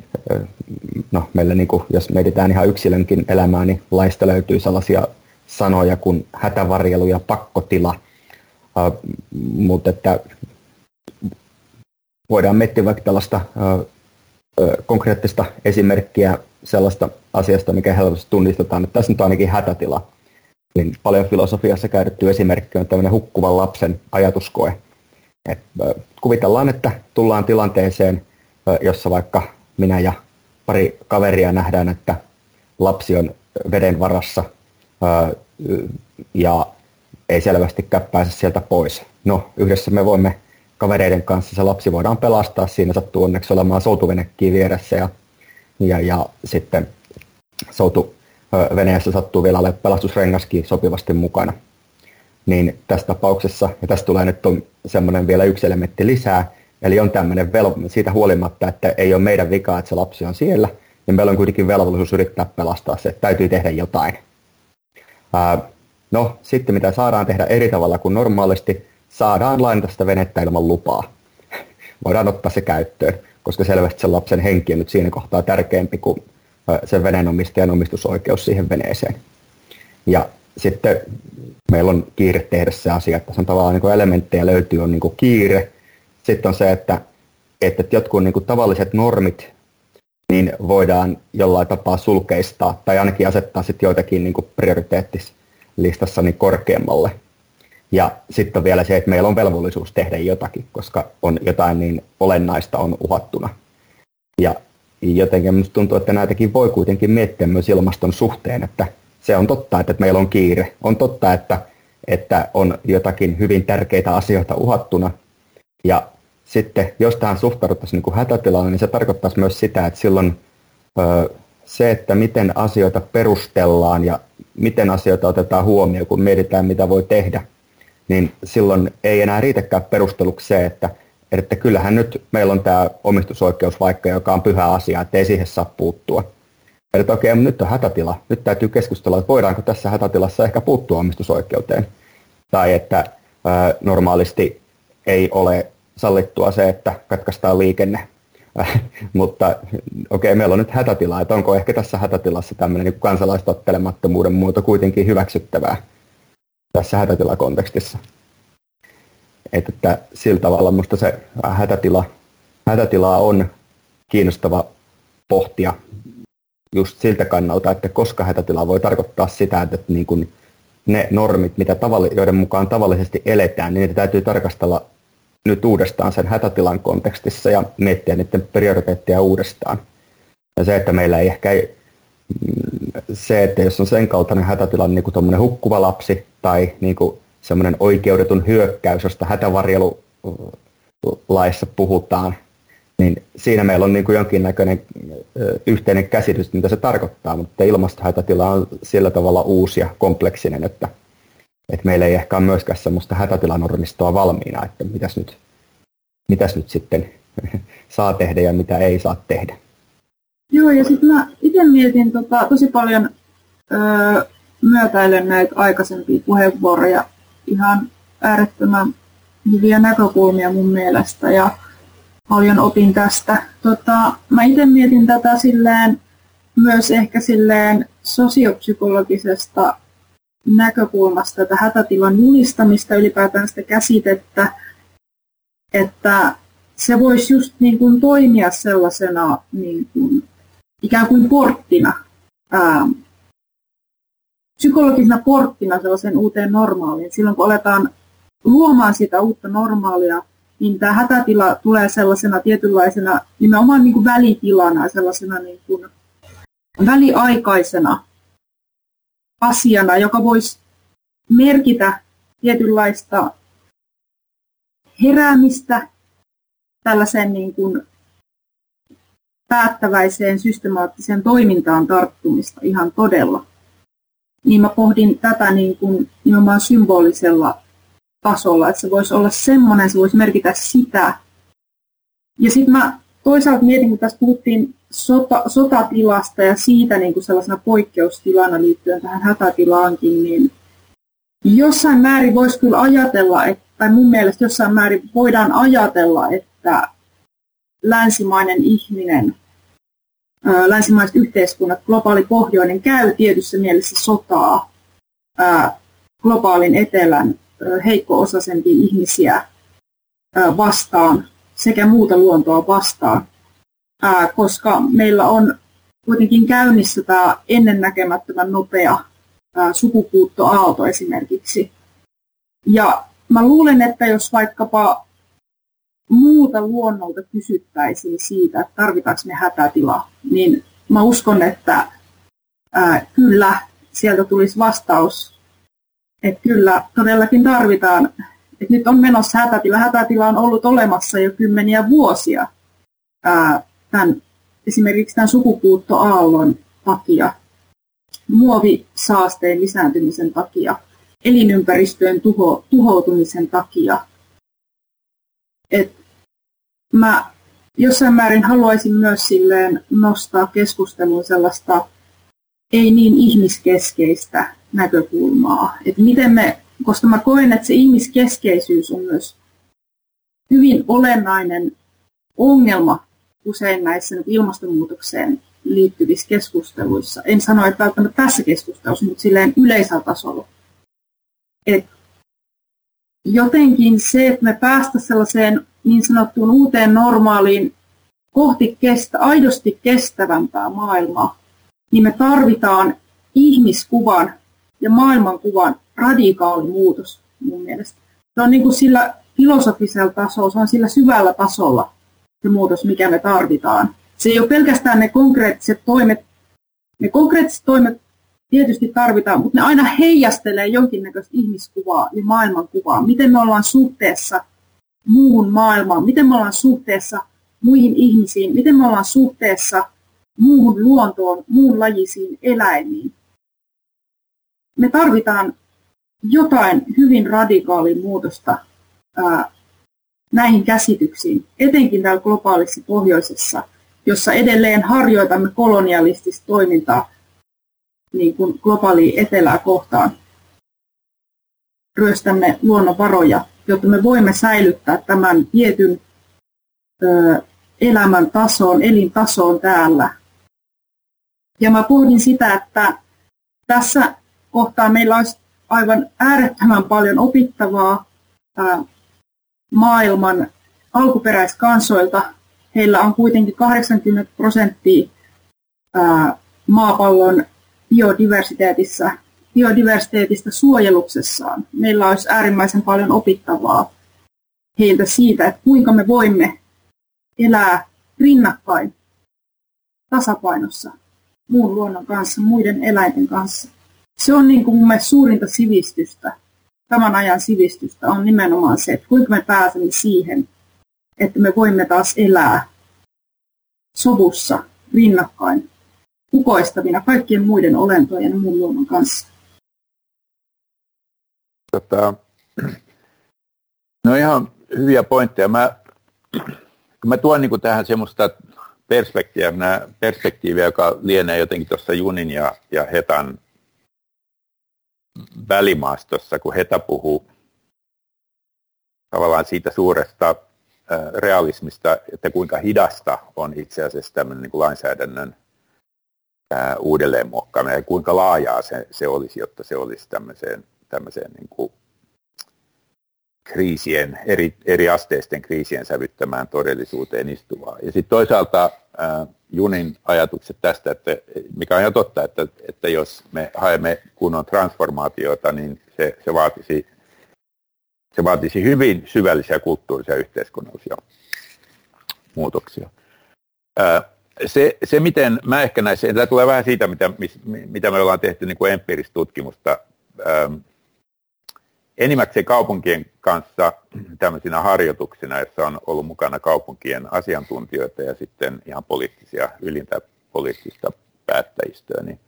no, meillä niin kuin, jos mietitään ihan yksilönkin elämää, niin laista löytyy sellaisia sanoja kuin hätävarjelu ja pakkotila. Uh, mutta että voidaan miettiä vaikka tällaista konkreettista esimerkkiä sellaista asiasta, mikä helposti tunnistetaan, että tässä nyt on ainakin hätätila. Niin paljon filosofiassa käytetty esimerkki on tämmöinen hukkuvan lapsen ajatuskoe. Et, kuvitellaan, että tullaan tilanteeseen, jossa vaikka minä ja pari kaveria nähdään, että lapsi on veden varassa ja ei selvästikään pääse sieltä pois. No, yhdessä me voimme kavereiden kanssa se lapsi voidaan pelastaa. Siinä sattuu onneksi olemaan soutuvenekkiin vieressä ja, ja, ja sitten soutuveneessä sattuu vielä olemaan pelastusrengaskin sopivasti mukana. Niin tässä tapauksessa, ja tässä tulee nyt semmoinen vielä yksi elementti lisää, eli on tämmöinen velvo, siitä huolimatta, että ei ole meidän vika, että se lapsi on siellä, niin meillä on kuitenkin velvollisuus yrittää pelastaa se, että täytyy tehdä jotain. Ää, no, sitten mitä saadaan tehdä eri tavalla kuin normaalisti, saadaan lainata sitä venettä ilman lupaa. Voidaan ottaa se käyttöön, koska selvästi sen lapsen henki on nyt siinä kohtaa tärkeämpi kuin sen veneenomistajan omistusoikeus siihen veneeseen. Ja sitten meillä on kiire tehdä se asia, että se on tavallaan niin elementtejä löytyy, on niin kiire. Sitten on se, että, että jotkut niin tavalliset normit niin voidaan jollain tapaa sulkeistaa tai ainakin asettaa sitten joitakin niin prioriteettislistassa niin korkeammalle ja sitten on vielä se, että meillä on velvollisuus tehdä jotakin, koska on jotain niin olennaista on uhattuna. Ja jotenkin minusta tuntuu, että näitäkin voi kuitenkin miettiä myös ilmaston suhteen, että se on totta, että meillä on kiire. On totta, että, että on jotakin hyvin tärkeitä asioita uhattuna. Ja sitten jos tähän suhtauduttaisiin niin hätätilaan, niin se tarkoittaisi myös sitä, että silloin ö, se, että miten asioita perustellaan ja miten asioita otetaan huomioon, kun mietitään, mitä voi tehdä – niin silloin ei enää riitäkään perusteluksi se, että, että kyllähän nyt meillä on tämä omistusoikeus vaikka, joka on pyhä asia, että ei siihen saa puuttua. Että okei, nyt on hätätila. Nyt täytyy keskustella, että voidaanko tässä hätätilassa ehkä puuttua omistusoikeuteen. Tai että ää, normaalisti ei ole sallittua se, että katkaistaan liikenne. Mutta okei, okay, meillä on nyt hätätila, että onko ehkä tässä hätätilassa tämmöinen niin kansalaistottelemattomuuden muoto kuitenkin hyväksyttävää tässä hätätilakontekstissa. Että, että sillä tavalla minusta se hätätila, hätätila on kiinnostava pohtia just siltä kannalta, että koska hätätila voi tarkoittaa sitä, että niin kuin ne normit, mitä tavalli, joiden mukaan tavallisesti eletään, niin niitä täytyy tarkastella nyt uudestaan sen hätätilan kontekstissa ja miettiä niiden prioriteetteja uudestaan. Ja se, että meillä ei ehkä se, että jos on sen kaltainen hätätilanne, niin kuin hukkuva lapsi tai niin kuin semmoinen oikeudetun hyökkäys, josta hätävarjelulaissa puhutaan, niin siinä meillä on niin kuin jonkinnäköinen yhteinen käsitys, mitä se tarkoittaa, mutta ilmastohätätila on sillä tavalla uusi ja kompleksinen, että, että meillä ei ehkä ole myöskään semmoista hätätilanormistoa valmiina, että mitäs nyt, mitäs nyt sitten saa tehdä ja mitä ei saa tehdä. Joo, ja sitten mä itse mietin tota, tosi paljon öö, myötäilen näitä aikaisempia puheenvuoroja. Ihan äärettömän hyviä näkökulmia mun mielestä ja paljon opin tästä. Tota, mä itse mietin tätä silleen, myös ehkä silleen sosiopsykologisesta näkökulmasta tätä hätätilan julistamista, ylipäätään sitä käsitettä, että se voisi just niin kuin toimia sellaisena niin kuin ikään kuin porttina, ää, psykologisena porttina sellaisen uuteen normaaliin. Silloin kun aletaan luomaan sitä uutta normaalia, niin tämä hätätila tulee sellaisena tietynlaisena nimenomaan niin kuin välitilana, sellaisena niin kuin väliaikaisena asiana, joka voisi merkitä tietynlaista heräämistä, tällaisen niin kuin päättäväiseen systemaattiseen toimintaan tarttumista ihan todella. Niin mä pohdin tätä niin kuin nimenomaan symbolisella tasolla, että se voisi olla semmoinen, se voisi merkitä sitä. Ja sitten mä toisaalta mietin, kun tässä puhuttiin sota, sotatilasta ja siitä niin kuin sellaisena poikkeustilana liittyen tähän hätätilaankin, niin jossain määrin voisi kyllä ajatella, että, tai mun mielestä jossain määrin voidaan ajatella, että länsimainen ihminen, länsimaiset yhteiskunnat, globaali pohjoinen käy tietyssä mielessä sotaa globaalin etelän heikko-osaisempia ihmisiä vastaan sekä muuta luontoa vastaan, koska meillä on kuitenkin käynnissä tämä ennennäkemättömän nopea sukupuuttoaalto esimerkiksi. Ja mä luulen, että jos vaikkapa muuta luonnolta kysyttäisiin siitä, että tarvitaanko me hätätila, niin mä uskon, että ää, kyllä sieltä tulisi vastaus, että kyllä todellakin tarvitaan. Että nyt on menossa hätätila. Hätätila on ollut olemassa jo kymmeniä vuosia ää, tämän, esimerkiksi tämän sukupuuttoaallon takia, muovisaasteen lisääntymisen takia, elinympäristöjen tuho, tuhoutumisen takia – et mä jossain määrin haluaisin myös silleen nostaa keskusteluun sellaista ei niin ihmiskeskeistä näkökulmaa. Että miten me, koska mä koen, että se ihmiskeskeisyys on myös hyvin olennainen ongelma usein näissä ilmastonmuutokseen liittyvissä keskusteluissa. En sano, että välttämättä tässä keskustelussa, mutta silleen yleisellä tasolla. Et jotenkin se, että me päästä sellaiseen niin sanottuun uuteen normaaliin kohti kestä, aidosti kestävämpää maailmaa, niin me tarvitaan ihmiskuvan ja maailmankuvan radikaali muutos mun mielestä. Se on niin kuin sillä filosofisella tasolla, se on sillä syvällä tasolla se muutos, mikä me tarvitaan. Se ei ole pelkästään ne konkreettiset toimet, ne konkreettiset toimet tietysti tarvitaan, mutta ne aina heijastelee jonkinnäköistä ihmiskuvaa ja maailmankuvaa. Miten me ollaan suhteessa muuhun maailmaan, miten me ollaan suhteessa muihin ihmisiin, miten me ollaan suhteessa muuhun luontoon, muun lajisiin eläimiin. Me tarvitaan jotain hyvin radikaalia muutosta ää, näihin käsityksiin, etenkin täällä globaalissa pohjoisessa, jossa edelleen harjoitamme kolonialistista toimintaa niin kuin globaalia etelää kohtaan. Ryöstämme luonnonvaroja, jotta me voimme säilyttää tämän tietyn elämän tasoon, elintasoon täällä. Ja mä pohdin sitä, että tässä kohtaa meillä olisi aivan äärettömän paljon opittavaa maailman alkuperäiskansoilta. Heillä on kuitenkin 80 prosenttia maapallon biodiversiteetissa, biodiversiteetistä suojeluksessaan. Meillä olisi äärimmäisen paljon opittavaa heiltä siitä, että kuinka me voimme elää rinnakkain tasapainossa muun luonnon kanssa, muiden eläinten kanssa. Se on niin kuin mun mielestä suurinta sivistystä, tämän ajan sivistystä on nimenomaan se, että kuinka me pääsemme siihen, että me voimme taas elää sovussa rinnakkain kukoistavina kaikkien muiden olentojen ja muun luonnon kanssa? Tota, no ihan hyviä pointteja. Mä, mä tuon niin tähän semmoista perspektiiviä, perspektiiviä, joka lienee jotenkin tuossa Junin ja, ja Hetan välimaastossa, kun Heta puhuu tavallaan siitä suuresta realismista, että kuinka hidasta on itse asiassa tämmöinen niin kuin lainsäädännön uudelleen muokkaaminen ja kuinka laajaa se, se olisi, jotta se olisi tämmöiseen, tämmöiseen niin kuin kriisien, eri, eri asteisten kriisien sävyttämään todellisuuteen istuvaa. Ja sitten toisaalta äh, Junin ajatukset tästä, että mikä on jo totta, että, että jos me haemme kunnon transformaatiota, niin se, se, vaatisi, se vaatisi hyvin syvällisiä kulttuurisia ja yhteiskunnallisia muutoksia. Äh, se, se, miten mä ehkä näissä, tämä tulee vähän siitä, mitä, mitä me ollaan tehty niin kuin empiiristä tutkimusta, enimmäkseen kaupunkien kanssa tämmöisinä harjoituksina, joissa on ollut mukana kaupunkien asiantuntijoita ja sitten ihan poliittisia, ylintä poliittista päättäjistöä, niin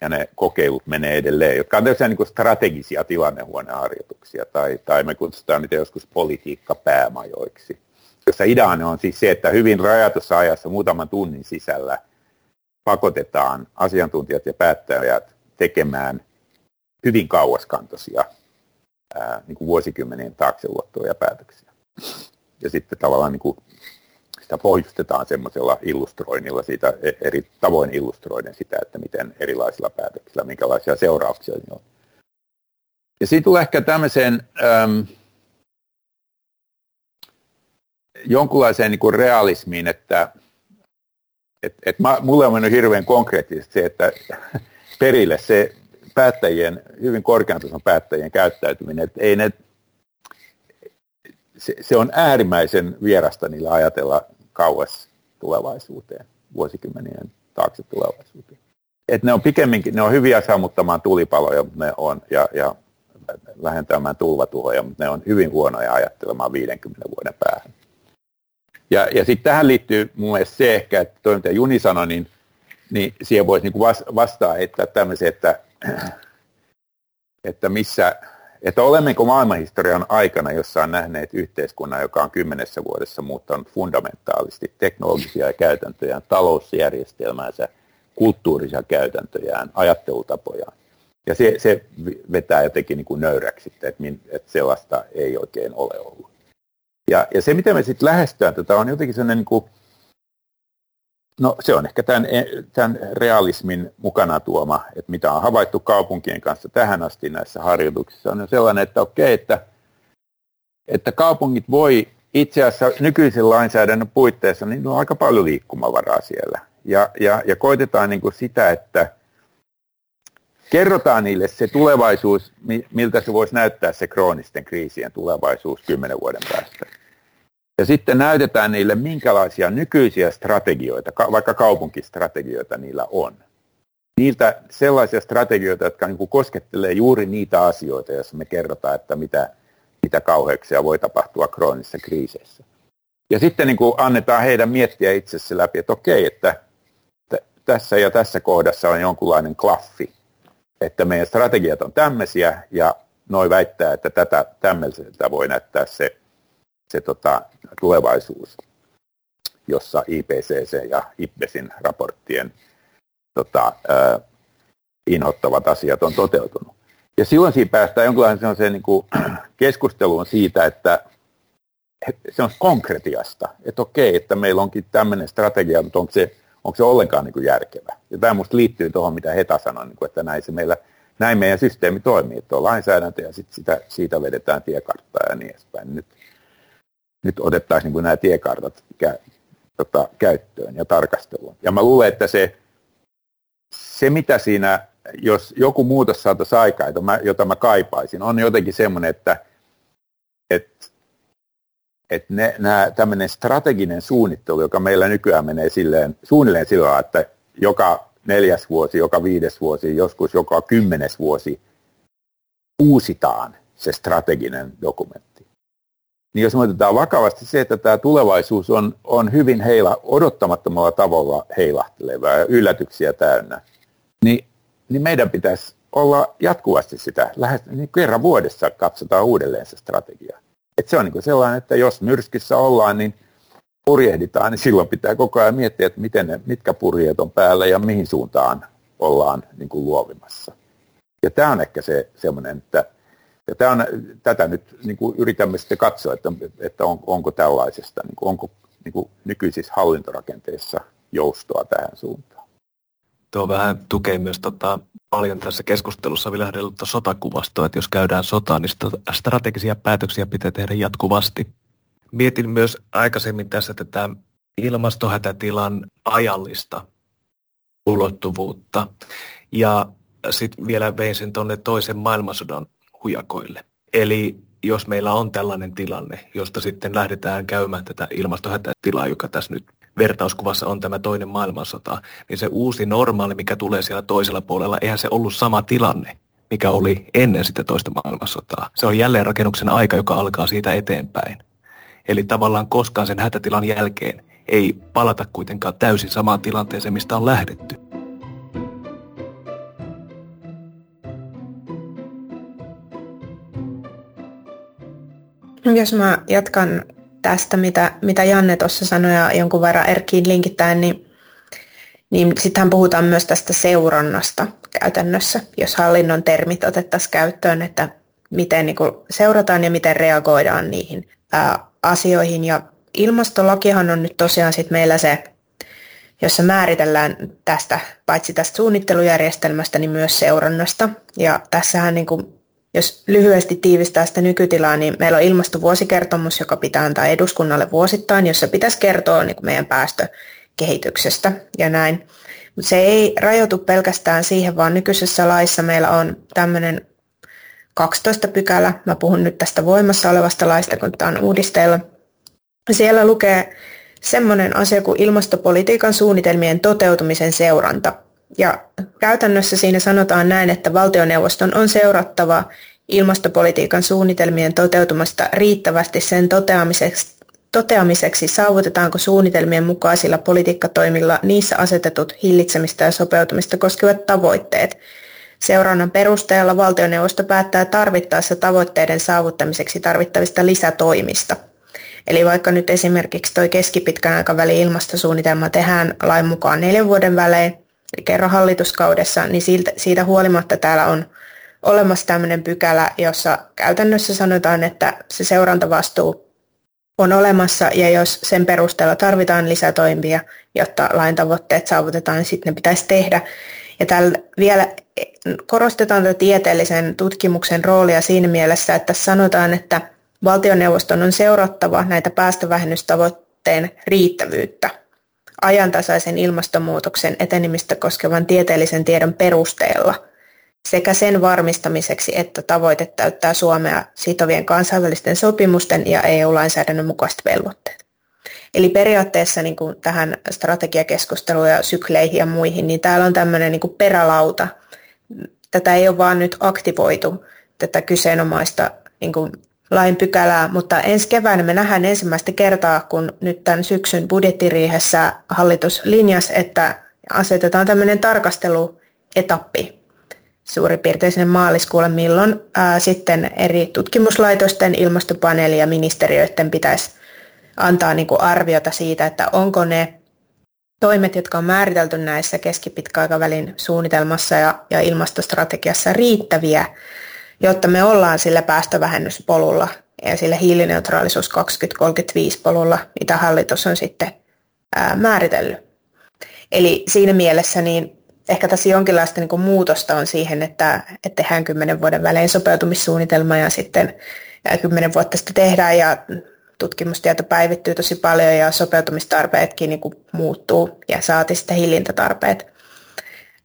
ja ne kokeilut menee edelleen, jotka on tämmöisiä niin strategisia tilannehuoneharjoituksia, tai, tai me kutsutaan niitä joskus politiikkapäämajoiksi. Jossa ideana on siis se, että hyvin rajatussa ajassa muutaman tunnin sisällä pakotetaan asiantuntijat ja päättäjät tekemään hyvin kauaskantoisia ää, niin kuin vuosikymmenien taakse ulottuvia päätöksiä. Ja sitten tavallaan niin kuin sitä pohjustetaan semmoisella illustroinnilla, siitä e- eri tavoin illustroiden sitä, että miten erilaisilla päätöksillä, minkälaisia seurauksia ne on. Ja siitä tulee ehkä tämmöiseen äm, jonkunlaiseen niin kuin realismiin, että et, et mä, mulle on mennyt hirveän konkreettisesti se, että perille se päättäjien, hyvin korkean tason päättäjien käyttäytyminen, että ei ne, se, se on äärimmäisen vierasta niillä ajatella kauas tulevaisuuteen, vuosikymmenien taakse tulevaisuuteen. Et ne on pikemminkin, ne on hyviä sammuttamaan tulipaloja, mutta ne on, ja, ja vähentämään tulvatuhoja, mutta ne on hyvin huonoja ajattelemaan 50 vuoden päähän. Ja, ja sitten tähän liittyy mun mielestä se ehkä, että toi mitä Juni sanoi, niin, niin siihen voisi niin vastaa että tämmöisen, että, että missä, että olemmeko maailmanhistorian aikana jossain nähneet yhteiskunnan, joka on kymmenessä vuodessa muuttanut fundamentaalisesti teknologisia käytäntöjään, talousjärjestelmäänsä, kulttuurisia käytäntöjään, ajattelutapojaan. Ja se, se vetää jotenkin niin kuin nöyräksi, että, että sellaista ei oikein ole ollut. Ja, ja se, miten me sitten lähestytään tätä, on jotenkin sellainen, niin kuin, no se on ehkä tämän, tämän realismin mukana tuoma, että mitä on havaittu kaupunkien kanssa tähän asti näissä harjoituksissa, on sellainen, että okei, että, että kaupungit voi itse asiassa nykyisen lainsäädännön puitteissa, niin on aika paljon liikkumavaraa siellä. Ja, ja, ja koitetaan niin kuin sitä, että kerrotaan niille se tulevaisuus, miltä se voisi näyttää se kroonisten kriisien tulevaisuus kymmenen vuoden päästä. Ja sitten näytetään niille, minkälaisia nykyisiä strategioita, vaikka kaupunkistrategioita niillä on. Niiltä sellaisia strategioita, jotka niin koskettelee juuri niitä asioita, joissa me kerrotaan, että mitä, mitä kauheuksia voi tapahtua kroonisissa kriiseissä. Ja sitten niin kuin annetaan heidän miettiä itsessä läpi, että okei, että tässä ja tässä kohdassa on jonkunlainen klaffi, että meidän strategiat on tämmöisiä ja noi väittää, että tätä tämmöiseltä voi näyttää se se tota, tulevaisuus, jossa IPCC ja IPBESin raporttien tota, äh, inhottavat asiat on toteutunut. Ja silloin siinä päästään jonkinlaiseen niin kuin, keskusteluun siitä, että se on konkretiasta, että okei, että meillä onkin tämmöinen strategia, mutta onko se, onko se ollenkaan niin kuin järkevä. Ja tämä minusta liittyy tuohon, mitä Heta sanoi, niin kuin, että näin, se meillä, näin meidän systeemi toimii, että on lainsäädäntö ja sitten sitä, siitä vedetään tiekarttaa ja niin edespäin. Nyt nyt otettaisiin niin nämä tiekartat kä, tota, käyttöön ja tarkasteluun. Ja mä luulen, että se, se mitä siinä, jos joku muutos saataisiin aikaa, jota mä, kaipaisin, on jotenkin semmoinen, että et, et ne, nämä, tämmöinen strateginen suunnittelu, joka meillä nykyään menee silleen, suunnilleen sillä että joka neljäs vuosi, joka viides vuosi, joskus joka kymmenes vuosi uusitaan se strateginen dokumentti niin jos me otetaan vakavasti se, että tämä tulevaisuus on, on hyvin heila, odottamattomalla tavalla heilahtelevaa ja yllätyksiä täynnä, niin, niin meidän pitäisi olla jatkuvasti sitä, lähes niin kerran vuodessa katsotaan uudelleen se strategia. Et se on niin sellainen, että jos myrskyssä ollaan, niin purjehditaan, niin silloin pitää koko ajan miettiä, että miten ne, mitkä purjeet on päällä ja mihin suuntaan ollaan niin kuin luovimassa. Ja tämä on ehkä se semmoinen, että ja tämä tätä nyt niin kuin yritämme sitten katsoa, että, että on, onko tällaisesta, niin kuin, onko niin kuin nykyisissä hallintorakenteissa joustoa tähän suuntaan. Tuo vähän tukee myös tota, paljon tässä keskustelussa vilähdellutta sotakuvastoa, että jos käydään sotaa, niin strategisia päätöksiä pitää tehdä jatkuvasti. Mietin myös aikaisemmin tässä tätä ilmastohätätilan ajallista ulottuvuutta. Ja sitten vielä vein sen tuonne toisen maailmansodan hujakoille. Eli jos meillä on tällainen tilanne, josta sitten lähdetään käymään tätä ilmastohätätilaa, joka tässä nyt vertauskuvassa on tämä toinen maailmansota, niin se uusi normaali, mikä tulee siellä toisella puolella, eihän se ollut sama tilanne, mikä oli ennen sitä toista maailmansotaa. Se on jälleen rakennuksen aika, joka alkaa siitä eteenpäin. Eli tavallaan koskaan sen hätätilan jälkeen ei palata kuitenkaan täysin samaan tilanteeseen, mistä on lähdetty. Jos mä jatkan tästä, mitä, mitä Janne tuossa sanoi ja jonkun verran Erkkiin linkittäen, niin, niin sittenhän puhutaan myös tästä seurannasta käytännössä, jos hallinnon termit otettaisiin käyttöön, että miten niin seurataan ja miten reagoidaan niihin ää, asioihin. Ja ilmastolakihan on nyt tosiaan sit meillä se, jossa määritellään tästä, paitsi tästä suunnittelujärjestelmästä, niin myös seurannasta. Ja tässähän niin kuin jos lyhyesti tiivistää sitä nykytilaa, niin meillä on ilmastovuosikertomus, joka pitää antaa eduskunnalle vuosittain, jossa pitäisi kertoa niin kuin meidän päästökehityksestä ja näin. Mutta se ei rajoitu pelkästään siihen, vaan nykyisessä laissa meillä on tämmöinen 12 pykälä. Mä puhun nyt tästä voimassa olevasta laista, kun tämä on uudisteilla. Siellä lukee semmoinen asia kuin ilmastopolitiikan suunnitelmien toteutumisen seuranta. Ja käytännössä siinä sanotaan näin, että valtioneuvoston on seurattava ilmastopolitiikan suunnitelmien toteutumasta riittävästi sen toteamiseksi, toteamiseksi, saavutetaanko suunnitelmien mukaisilla politiikkatoimilla niissä asetetut hillitsemistä ja sopeutumista koskevat tavoitteet. Seurannan perusteella valtioneuvosto päättää tarvittaessa tavoitteiden saavuttamiseksi tarvittavista lisätoimista. Eli vaikka nyt esimerkiksi tuo keskipitkän aikavälin ilmastosuunnitelma tehdään lain mukaan neljän vuoden välein, kerran hallituskaudessa, niin siitä, siitä huolimatta täällä on olemassa tämmöinen pykälä, jossa käytännössä sanotaan, että se seurantavastuu on olemassa ja jos sen perusteella tarvitaan lisätoimia, jotta lain tavoitteet saavutetaan, niin sitten ne pitäisi tehdä. Ja täällä vielä korostetaan tätä tieteellisen tutkimuksen roolia siinä mielessä, että sanotaan, että valtioneuvoston on seurattava näitä päästövähennystavoitteen riittävyyttä ajantasaisen ilmastonmuutoksen etenemistä koskevan tieteellisen tiedon perusteella sekä sen varmistamiseksi, että tavoite täyttää Suomea sitovien kansainvälisten sopimusten ja EU-lainsäädännön mukaiset velvoitteet. Eli periaatteessa niin kuin tähän strategiakeskusteluun ja sykleihin ja muihin, niin täällä on tämmöinen niin kuin perälauta. Tätä ei ole vaan nyt aktivoitu, tätä kyseenomaista niin kuin lain pykälää, mutta ensi keväänä me nähdään ensimmäistä kertaa, kun nyt tämän syksyn budjettiriihessä hallitus linjasi, että asetetaan tämmöinen tarkasteluetappi suurin piirtein sinne maaliskuulle, milloin ää, sitten eri tutkimuslaitosten, ilmastopaneeli ja ministeriöiden pitäisi antaa niin kuin arviota siitä, että onko ne toimet, jotka on määritelty näissä keskipitkäaikavälin suunnitelmassa ja, ja ilmastostrategiassa riittäviä jotta me ollaan sillä päästövähennyspolulla ja sillä hiilineutraalisuus 2035 polulla, mitä hallitus on sitten ää, määritellyt. Eli siinä mielessä niin ehkä tässä jonkinlaista niin kuin muutosta on siihen, että, että tehdään kymmenen vuoden välein sopeutumissuunnitelma ja sitten kymmenen vuotta sitten tehdään ja tutkimustieto päivittyy tosi paljon ja sopeutumistarpeetkin niin kuin muuttuu ja saati sitten hillintätarpeet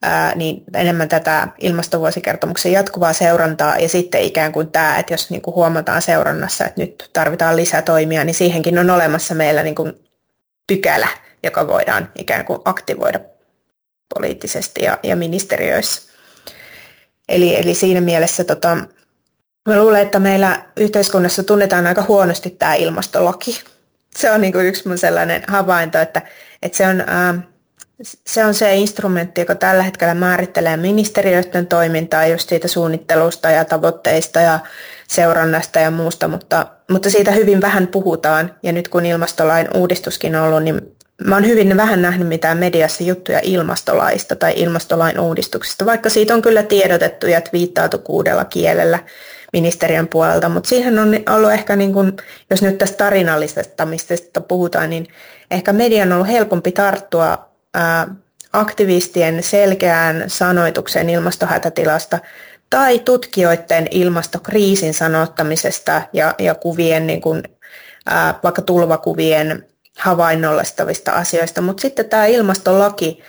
ää, niin enemmän tätä ilmastovuosikertomuksen jatkuvaa seurantaa ja sitten ikään kuin tämä, että jos niin kuin huomataan seurannassa, että nyt tarvitaan lisätoimia, niin siihenkin on olemassa meillä niin kuin pykälä, joka voidaan ikään kuin aktivoida poliittisesti ja, ja ministeriöissä. Eli, eli siinä mielessä tota, mä luulen, että meillä yhteiskunnassa tunnetaan aika huonosti tämä ilmastolaki. Se on niin kuin yksi mun sellainen havainto, että, että se on... Ää, se on se instrumentti, joka tällä hetkellä määrittelee ministeriöiden toimintaa just siitä suunnittelusta ja tavoitteista ja seurannasta ja muusta, mutta, mutta siitä hyvin vähän puhutaan. Ja nyt kun ilmastolain uudistuskin on ollut, niin mä oon hyvin vähän nähnyt mitään mediassa juttuja ilmastolaista tai ilmastolain uudistuksista, vaikka siitä on kyllä tiedotettu ja viittaatu kuudella kielellä ministeriön puolelta, mutta siihen on ollut ehkä, niin kun, jos nyt tästä tarinallisesta mistä puhutaan, niin ehkä median on ollut helpompi tarttua aktivistien selkeään sanoitukseen ilmastohätätilasta tai tutkijoiden ilmastokriisin sanottamisesta ja, ja kuvien, niin kuin, ää, vaikka tulvakuvien havainnollistavista asioista. Mutta sitten tämä ilmastolaki,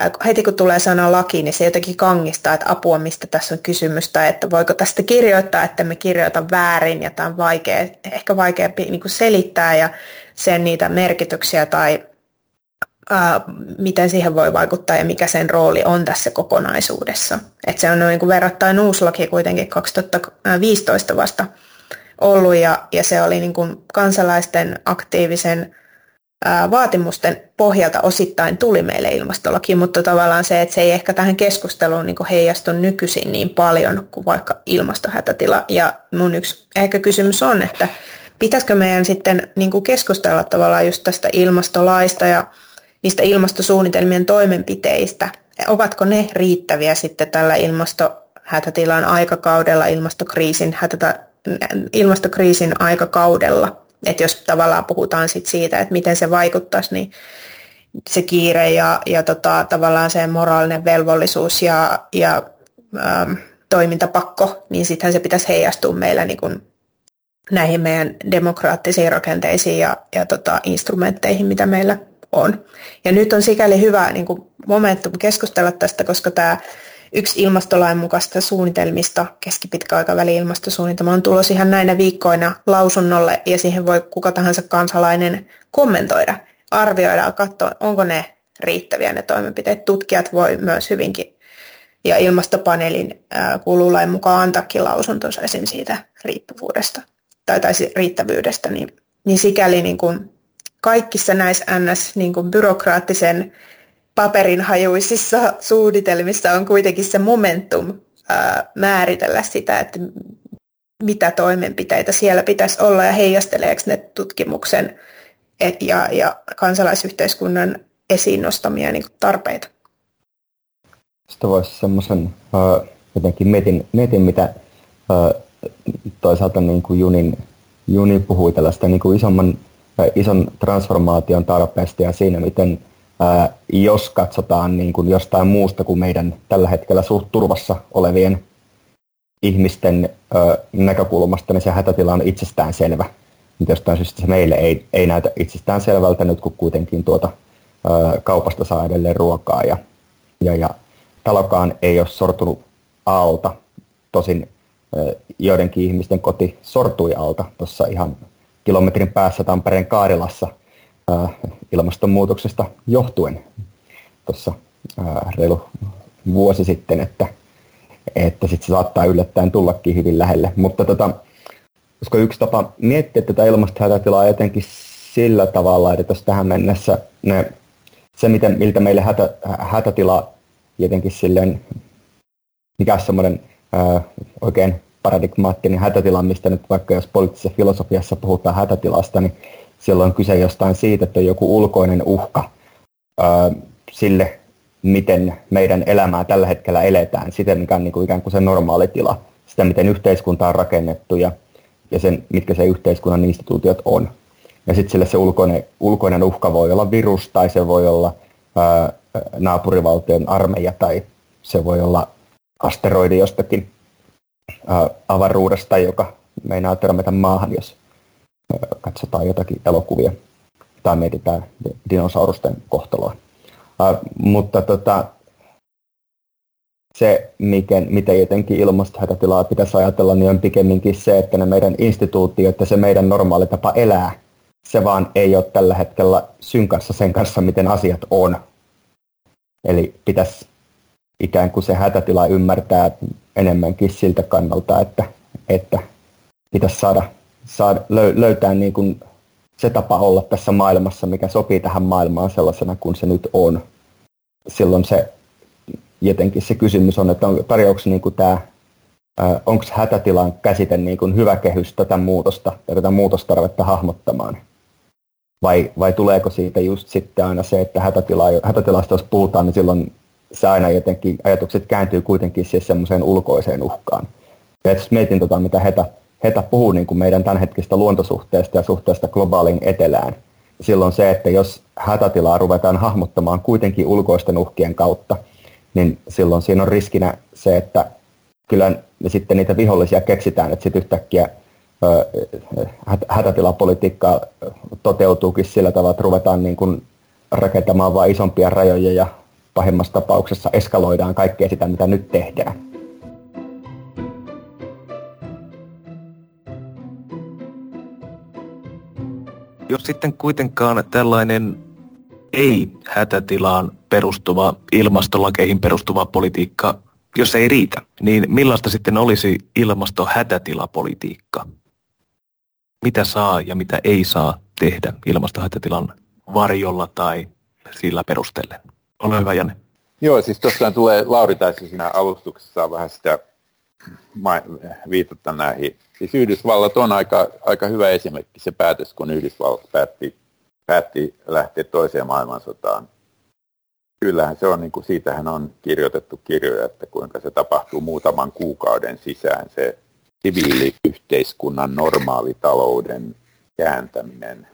ää, heti kun tulee sana laki, niin se jotenkin kangistaa, että apua, mistä tässä on kysymystä, että voiko tästä kirjoittaa, että me kirjoita väärin ja tämä on vaikea, ehkä vaikeampi niin kuin selittää ja sen niitä merkityksiä tai miten siihen voi vaikuttaa ja mikä sen rooli on tässä kokonaisuudessa. Et se on niin kuin verrattain uusi laki kuitenkin 2015 vasta ollut ja, ja se oli niin kuin kansalaisten aktiivisen vaatimusten pohjalta osittain tuli meille ilmastolaki, mutta tavallaan se, että se ei ehkä tähän keskusteluun niin heijastu nykyisin niin paljon kuin vaikka ilmastohätätila. Ja mun yksi ehkä kysymys on, että pitäisikö meidän sitten niin kuin keskustella tavallaan just tästä ilmastolaista ja niistä ilmastosuunnitelmien toimenpiteistä. Ovatko ne riittäviä sitten tällä ilmastohätätilan aikakaudella, ilmastokriisin, hätätä, ilmastokriisin aikakaudella? Että jos tavallaan puhutaan sit siitä, että miten se vaikuttaisi, niin se kiire ja, ja tota, tavallaan se moraalinen velvollisuus ja, ja ähm, toimintapakko, niin sittenhän se pitäisi heijastua meillä niin kuin näihin meidän demokraattisiin rakenteisiin ja, ja tota, instrumentteihin, mitä meillä on. Ja nyt on sikäli hyvä niin kuin momentum keskustella tästä, koska tämä yksi ilmastolain mukaista suunnitelmista, keskipitkä aikaväli ilmastosuunnitelma, on tulos ihan näinä viikkoina lausunnolle ja siihen voi kuka tahansa kansalainen kommentoida, arvioida ja katsoa, onko ne riittäviä ne toimenpiteet. Tutkijat voi myös hyvinkin ja ilmastopaneelin kuululain mukaan antaakin lausuntonsa esim. siitä riippuvuudesta tai, tai riittävyydestä, niin, niin sikäli niin kuin kaikissa näissä NS niin kuin byrokraattisen paperinhajuisissa suunnitelmissa on kuitenkin se momentum ää, määritellä sitä, että mitä toimenpiteitä siellä pitäisi olla ja heijasteleeko ne tutkimuksen et, ja, ja kansalaisyhteiskunnan esiin nostamia niin tarpeita. Sitten voisi semmoisen, jotenkin mietin, mietin mitä uh, toisaalta niin kuin Junin, Juni puhui tällaista niin kuin isomman, ison transformaation tarpeesta ja siinä, miten jos katsotaan niin kuin jostain muusta kuin meidän tällä hetkellä suht turvassa olevien ihmisten näkökulmasta, niin se hätätila on itsestään selvä. Jostain syystä se meille ei, ei näytä itsestään selvältä nyt, kun kuitenkin tuota, kaupasta saa edelleen ruokaa ja, ja, ja talokaan ei ole sortunut alta. Tosin joidenkin ihmisten koti sortui alta tuossa ihan kilometrin päässä Tampereen Kaarilassa ilmastonmuutoksesta johtuen tuossa reilu vuosi sitten, että, että sitten se saattaa yllättäen tullakin hyvin lähelle. Mutta tota, koska yksi tapa miettiä tätä ilmastohätätilaa jotenkin sillä tavalla, että jos tähän mennessä ne, se, miten, miltä meille hätä, hätätila jotenkin silleen, mikä semmoinen oikein paradigmaattinen hätätila, mistä nyt vaikka jos poliittisessa filosofiassa puhutaan hätätilasta, niin silloin on kyse jostain siitä, että on joku ulkoinen uhka ää, sille, miten meidän elämää tällä hetkellä eletään, siten mikä on niin kuin ikään kuin se normaali tila, sitä miten yhteiskunta on rakennettu ja, ja sen, mitkä se yhteiskunnan instituutiot on. Ja sitten sille se ulkoinen, ulkoinen uhka voi olla virus tai se voi olla ää, naapurivaltion armeija tai se voi olla asteroidi jostakin avaruudesta, joka meinaa törmätä maahan, jos katsotaan jotakin elokuvia tai mietitään dinosaurusten kohtaloa. Mutta tota, se, miten, miten jotenkin ilmastohätätilaa pitäisi ajatella, niin on pikemminkin se, että ne meidän instituutiot ja se meidän normaali tapa elää, se vaan ei ole tällä hetkellä synkassa sen kanssa, miten asiat on. Eli pitäisi ikään kuin se hätätila ymmärtää enemmänkin siltä kannalta, että, että pitäisi saada, saada löytää niin kuin se tapa olla tässä maailmassa, mikä sopii tähän maailmaan sellaisena kuin se nyt on. Silloin se jotenkin se kysymys on, että on, tarjoako niin kuin tämä, onko hätätilan käsite niin kuin hyvä kehys tätä muutosta ja tätä muutostarvetta hahmottamaan vai, vai tuleeko siitä just sitten aina se, että hätätila, hätätilasta jos puhutaan, niin silloin se aina jotenkin, ajatukset kääntyy kuitenkin siis semmoiseen ulkoiseen uhkaan. Ja jos mietin tota, mitä Heta, Heta puhuu niin kuin meidän tämänhetkistä luontosuhteesta ja suhteesta globaaliin etelään, silloin se, että jos hätätilaa ruvetaan hahmottamaan kuitenkin ulkoisten uhkien kautta, niin silloin siinä on riskinä se, että kyllä me sitten niitä vihollisia keksitään, että sitten yhtäkkiä hätätilapolitiikka toteutuukin sillä tavalla, että ruvetaan niin kuin rakentamaan vain isompia rajoja ja pahimmassa tapauksessa eskaloidaan kaikkea sitä, mitä nyt tehdään. Jos sitten kuitenkaan tällainen ei-hätätilaan perustuva, ilmastolakeihin perustuva politiikka, jos ei riitä, niin millaista sitten olisi ilmastohätätilapolitiikka? mitä saa ja mitä ei saa tehdä ilmastohätätilan varjolla tai sillä perustellen. Ole hyvä, Janne. Joo, siis tosiaan tulee, Lauri taisi siinä alustuksessa vähän sitä viitata näihin. Siis Yhdysvallat on aika, aika hyvä esimerkki se päätös, kun Yhdysvallat päätti, päätti lähteä toiseen maailmansotaan. Kyllähän se on, niin kuin siitähän on kirjoitettu kirjoja, että kuinka se tapahtuu muutaman kuukauden sisään se siviiliyhteiskunnan normaalitalouden kääntäminen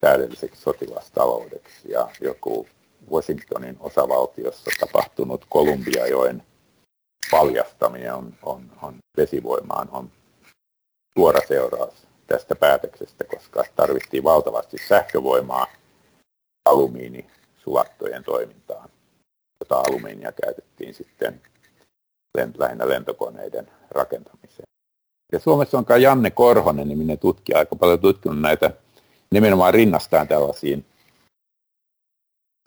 täydelliseksi sotilastaloudeksi ja joku Washingtonin osavaltiossa tapahtunut Kolumbiajoen paljastaminen on, on, on vesivoimaan on suora seuraus tästä päätöksestä, koska tarvittiin valtavasti sähkövoimaa alumiinisulattojen toimintaan, jota alumiinia käytettiin sitten lähinnä lentokoneiden rakentamiseen. Ja Suomessa on kai Janne Korhonen niminen tutkija aika paljon tutkinut näitä nimenomaan rinnastaan tällaisiin,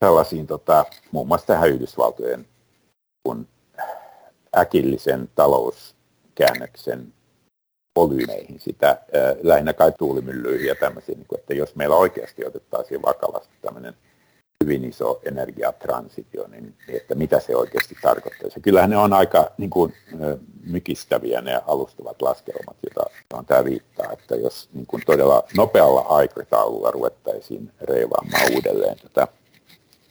tällaisiin tota, muun muassa tähän Yhdysvaltojen kun äkillisen talouskäännöksen volyymeihin, sitä äh, lähinnä kai tuulimyllyihin ja tämmöisiin, niin että jos meillä oikeasti otettaisiin vakavasti tämmöinen hyvin iso energiatransitio, niin että mitä se oikeasti tarkoittaisi. Kyllähän ne on aika niin kuin, mykistäviä ne alustavat laskelmat, joita on tämä viittaa, että jos niin kuin todella nopealla aikataululla ruvettaisiin reivaamaan uudelleen tätä.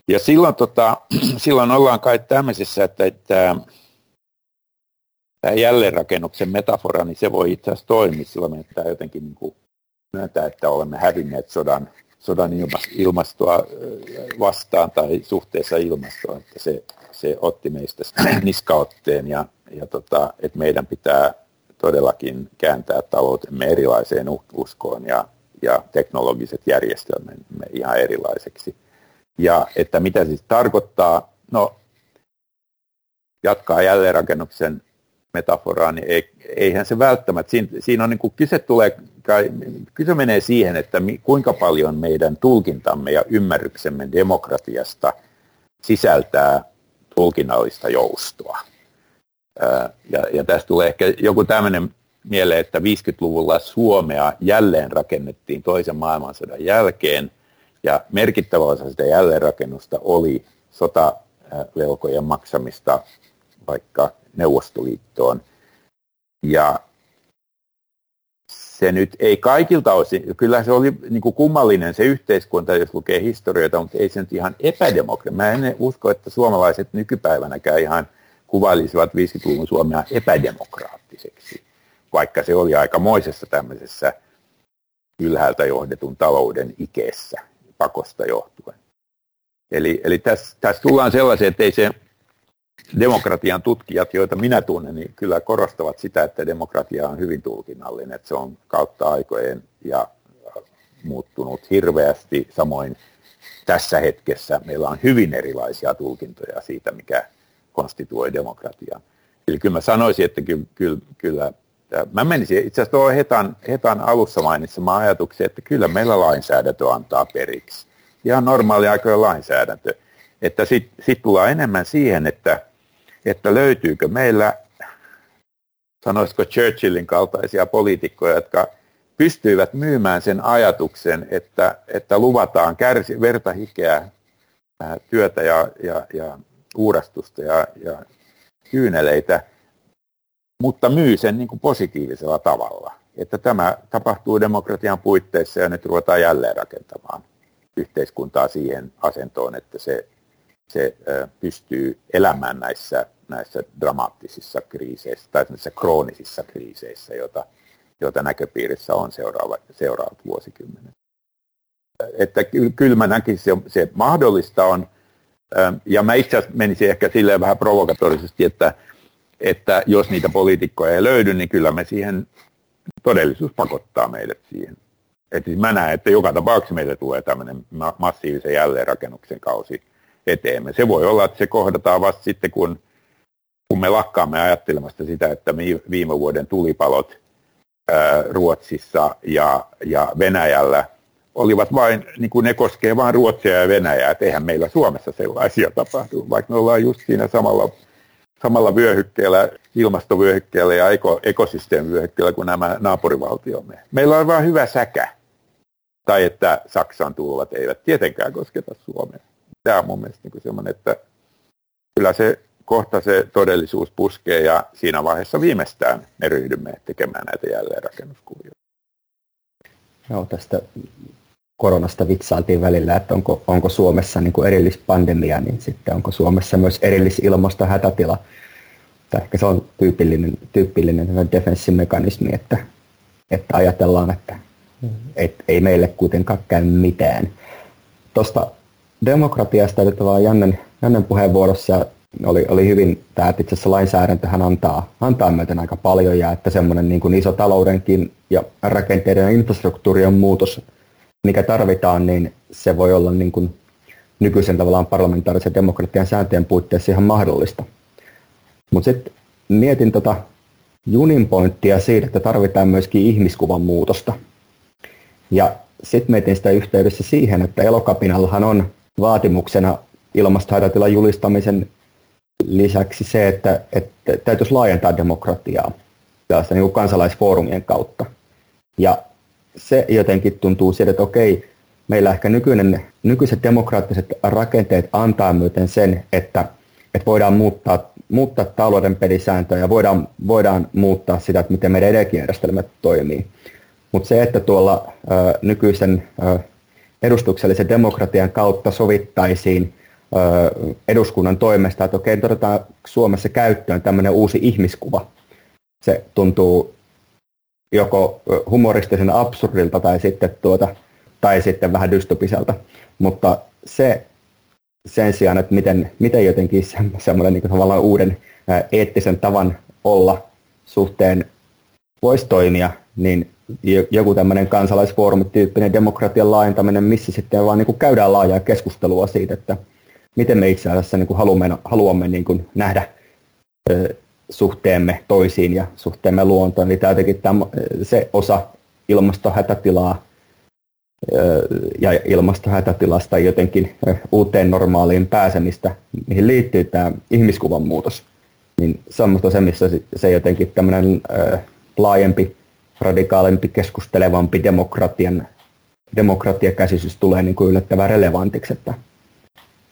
Ja silloin, tota, silloin ollaan kai tämmöisessä, että, että tämä jälleenrakennuksen metafora, niin se voi itse asiassa toimia silloin, että jotenkin niin kuin myöntää, että olemme hävinneet sodan sodan ilmastoa vastaan tai suhteessa ilmastoon, että se, se otti meistä niskaotteen ja, ja tota, että meidän pitää todellakin kääntää taloutemme erilaiseen uskoon ja, ja teknologiset järjestelmämme ihan erilaiseksi. Ja että mitä siis tarkoittaa, no jatkaa jälleenrakennuksen metaforaa, niin ei, eihän se välttämättä, siinä, siinä on niin kuin, kyse, tulee, kyse menee siihen, että mi, kuinka paljon meidän tulkintamme ja ymmärryksemme demokratiasta sisältää tulkinnallista joustoa. Ja, ja tästä tulee ehkä joku tämmöinen mieleen, että 50-luvulla Suomea jälleen rakennettiin toisen maailmansodan jälkeen, ja merkittävä osa sitä jälleenrakennusta oli sotavelkojen maksamista vaikka Neuvostoliittoon. Ja se nyt ei kaikilta osin, kyllä se oli niin kuin kummallinen se yhteiskunta, jos lukee historioita, mutta ei se nyt ihan epädemokraattinen. Mä en usko, että suomalaiset nykypäivänäkään ihan kuvailisivat 50-luvun Suomea epädemokraattiseksi, vaikka se oli aikamoisessa tämmöisessä ylhäältä johdetun talouden ikeessä pakosta johtuen. Eli, eli tässä, tässä tullaan sellaiseen, että ei se demokratian tutkijat, joita minä tunnen, niin kyllä korostavat sitä, että demokratia on hyvin tulkinnallinen, että se on kautta aikojen ja muuttunut hirveästi. Samoin tässä hetkessä meillä on hyvin erilaisia tulkintoja siitä, mikä konstituoi demokratiaa. Eli kyllä mä sanoisin, että kyllä, kyllä, kyllä mä menisin itse asiassa tuohon Hetan, Hetan alussa mainitsemaan ajatuksia, että kyllä meillä lainsäädäntö antaa periksi. Ihan normaali aikojen lainsäädäntö. Että sitten sit tullaan enemmän siihen, että että löytyykö meillä, sanoisiko Churchillin kaltaisia poliitikkoja, jotka pystyivät myymään sen ajatuksen, että, että luvataan kärsi, verta, hikeä, työtä ja, ja, ja uurastusta ja, ja kyyneleitä, mutta myy sen niin kuin positiivisella tavalla. Että tämä tapahtuu demokratian puitteissa ja nyt ruvetaan jälleen rakentamaan yhteiskuntaa siihen asentoon, että se se pystyy elämään näissä, näissä dramaattisissa kriiseissä tai näissä kroonisissa kriiseissä, joita, joita näköpiirissä on seuraava, seuraavat vuosikymmenet. Että kyllä mä näkisin, se, se mahdollista on, ja mä itse asiassa menisin ehkä silleen vähän provokatorisesti, että, että jos niitä poliitikkoja ei löydy, niin kyllä me siihen, todellisuus pakottaa meidät siihen. Että siis mä näen, että joka tapauksessa meille tulee tämmöinen massiivisen jälleenrakennuksen kausi, eteemme. Se voi olla, että se kohdataan vasta sitten, kun, kun me lakkaamme ajattelemasta sitä, että viime vuoden tulipalot ää, Ruotsissa ja, ja Venäjällä olivat vain, niin kuin ne koskee vain Ruotsia ja Venäjää, että eihän meillä Suomessa sellaisia tapahdu, vaikka me ollaan just siinä samalla, samalla vyöhykkeellä, ilmastovyöhykkeellä ja eko, ekosysteemivyöhykkeellä kuin nämä naapurivaltiomme. Meillä on vain hyvä säkä. Tai että Saksan tulvat eivät tietenkään kosketa Suomea tämä on mun mielestä niin semmoinen, että kyllä se kohta se todellisuus puskee ja siinä vaiheessa viimeistään me ryhdymme tekemään näitä jälleenrakennuskuvioita. Joo, tästä koronasta vitsailtiin välillä, että onko, onko Suomessa niin kuin erillispandemia, niin sitten onko Suomessa myös erillisilmastohätätila. Ehkä se on tyypillinen, tyypillinen defenssimekanismi, että, että ajatellaan, että et ei meille kuitenkaan käy mitään. Tuosta demokratiasta nyt vaan Jannen, Jannen puheenvuorossa oli, oli hyvin, tämä, että itse asiassa lainsäädäntöhän antaa, antaa myöten aika paljon ja että semmoinen niin iso taloudenkin ja rakenteiden ja infrastruktuurien muutos, mikä tarvitaan, niin se voi olla niin kuin nykyisen tavallaan parlamentaarisen demokratian sääntöjen puitteissa ihan mahdollista. Mutta sitten mietin tota Junin pointtia siitä, että tarvitaan myöskin ihmiskuvan muutosta. Ja sitten mietin sitä yhteydessä siihen, että elokapinallahan on vaatimuksena ilmastohätätilan julistamisen lisäksi se, että, että täytyisi laajentaa demokratiaa tällaista niin kansalaisfoorumien kautta. Ja se jotenkin tuntuu siitä, että okei, meillä ehkä nykyinen, nykyiset demokraattiset rakenteet antaa myöten sen, että, että voidaan muuttaa, muuttaa talouden pelisääntöjä ja voidaan, voidaan muuttaa sitä, että miten meidän energiajärjestelmät toimii. Mutta se, että tuolla ö, nykyisen ö, edustuksellisen demokratian kautta sovittaisiin ö, eduskunnan toimesta, että okei, otetaan Suomessa käyttöön tämmöinen uusi ihmiskuva. Se tuntuu joko humoristisen absurdilta tai sitten, tuota, tai sitten vähän dystopiselta. Mutta se sen sijaan, että miten, miten jotenkin semmoinen niin tavallaan uuden eettisen tavan olla suhteen voisi toimia, niin joku tämmöinen kansalaisfoorumityyppinen demokratian laajentaminen, missä sitten vaan niin kuin käydään laajaa keskustelua siitä, että miten me itse asiassa niin kuin haluamme, haluamme niin kuin nähdä suhteemme toisiin ja suhteemme luontoon. Eli tämä tämä, se osa ilmastohätätilaa ja ilmastohätätilasta jotenkin uuteen normaaliin pääsemistä, mihin liittyy tämä ihmiskuvan muutos, niin se on se, missä se jotenkin tämmöinen laajempi, radikaalimpi, keskustelevampi demokratian, demokratiakäsitys tulee niin kuin yllättävän relevantiksi, että,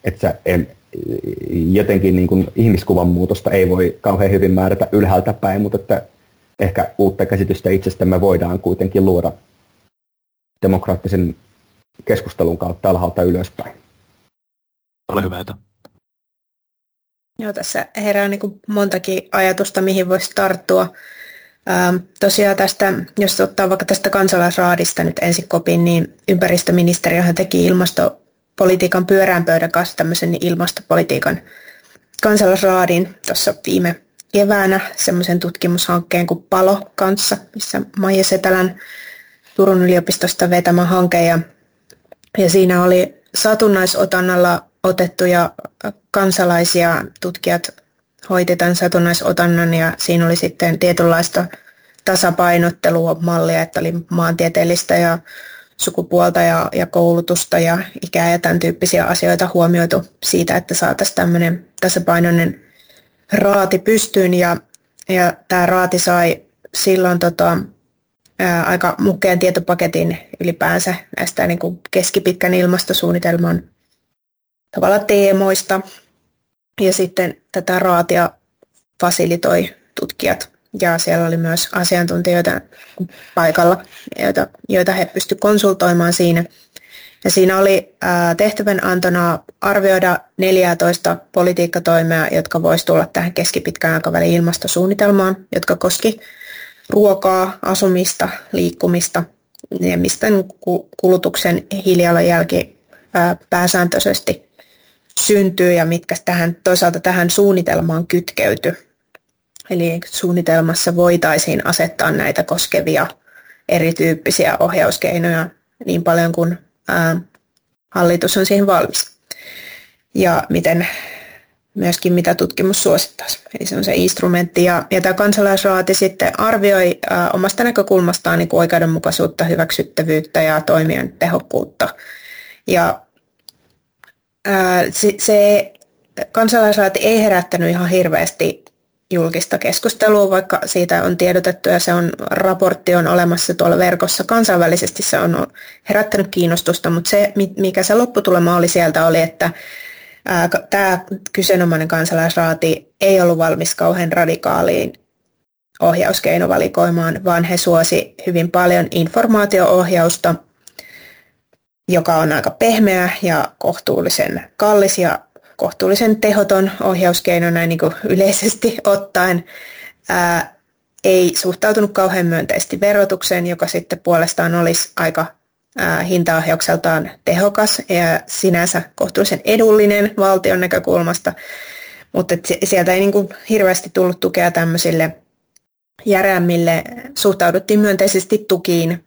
että en, jotenkin niin kuin ihmiskuvan muutosta ei voi kauhean hyvin määrätä ylhäältä päin, mutta että ehkä uutta käsitystä itsestämme voidaan kuitenkin luoda demokraattisen keskustelun kautta alhaalta ylöspäin. Ole hyvä, että. Joo, tässä herää niin kuin montakin ajatusta, mihin voisi tarttua. Ähm, tosiaan tästä, jos ottaa vaikka tästä kansalaisraadista nyt ensin kopin, niin ympäristöministeriöhän teki ilmastopolitiikan pyörään pöydän kanssa tämmöisen ilmastopolitiikan kansalaisraadin tuossa viime keväänä semmoisen tutkimushankkeen kuin Palo kanssa, missä Maija Setälän Turun yliopistosta vetämä hanke. Ja, ja siinä oli satunnaisotannalla otettuja kansalaisia tutkijat hoiti tämän satunnaisotannan ja siinä oli sitten tietynlaista tasapainottelua mallia, että oli maantieteellistä ja sukupuolta ja, ja koulutusta ja ikää ja tämän tyyppisiä asioita huomioitu siitä, että saataisiin tämmöinen tasapainoinen raati pystyyn ja, ja tämä raati sai silloin tota, ää, aika mukkeen tietopaketin ylipäänsä näistä niin kuin keskipitkän ilmastosuunnitelman tavalla teemoista. Ja sitten tätä raatia fasilitoi tutkijat ja siellä oli myös asiantuntijoita paikalla, joita, joita he pystyivät konsultoimaan siinä. Ja siinä oli tehtävän antona arvioida 14 politiikkatoimea, jotka voisi tulla tähän keskipitkän aikavälin ilmastosuunnitelmaan, jotka koski ruokaa, asumista, liikkumista ja mistä kulutuksen hiilijalanjälki pääsääntöisesti syntyy ja mitkä tähän, toisaalta tähän suunnitelmaan kytkeyty. Eli suunnitelmassa voitaisiin asettaa näitä koskevia erityyppisiä ohjauskeinoja niin paljon kuin ää, hallitus on siihen valmis. Ja miten myöskin mitä tutkimus suosittaisi. Eli se on se instrumentti. Ja, ja tämä kansalaisraati sitten arvioi ää, omasta näkökulmastaan niin oikeudenmukaisuutta, hyväksyttävyyttä ja toimien tehokkuutta. Ja ää, se, se kansalaisraati ei herättänyt ihan hirveästi julkista keskustelua, vaikka siitä on tiedotettu ja se on, raportti on olemassa tuolla verkossa. Kansainvälisesti se on herättänyt kiinnostusta, mutta se, mikä se lopputulema oli sieltä, oli, että Tämä kyseenomainen kansalaisraati ei ollut valmis kauhean radikaaliin ohjauskeinovalikoimaan, vaan he suosi hyvin paljon informaatioohjausta, joka on aika pehmeä ja kohtuullisen kallis ja kohtuullisen tehoton ohjauskeino näin niin kuin yleisesti ottaen. Ää, ei suhtautunut kauhean myönteisesti verotukseen, joka sitten puolestaan olisi aika hintaohjaukseltaan tehokas ja sinänsä kohtuullisen edullinen valtion näkökulmasta, mutta sieltä ei niin kuin hirveästi tullut tukea tämmöisille järeämmille, suhtauduttiin myönteisesti tukiin,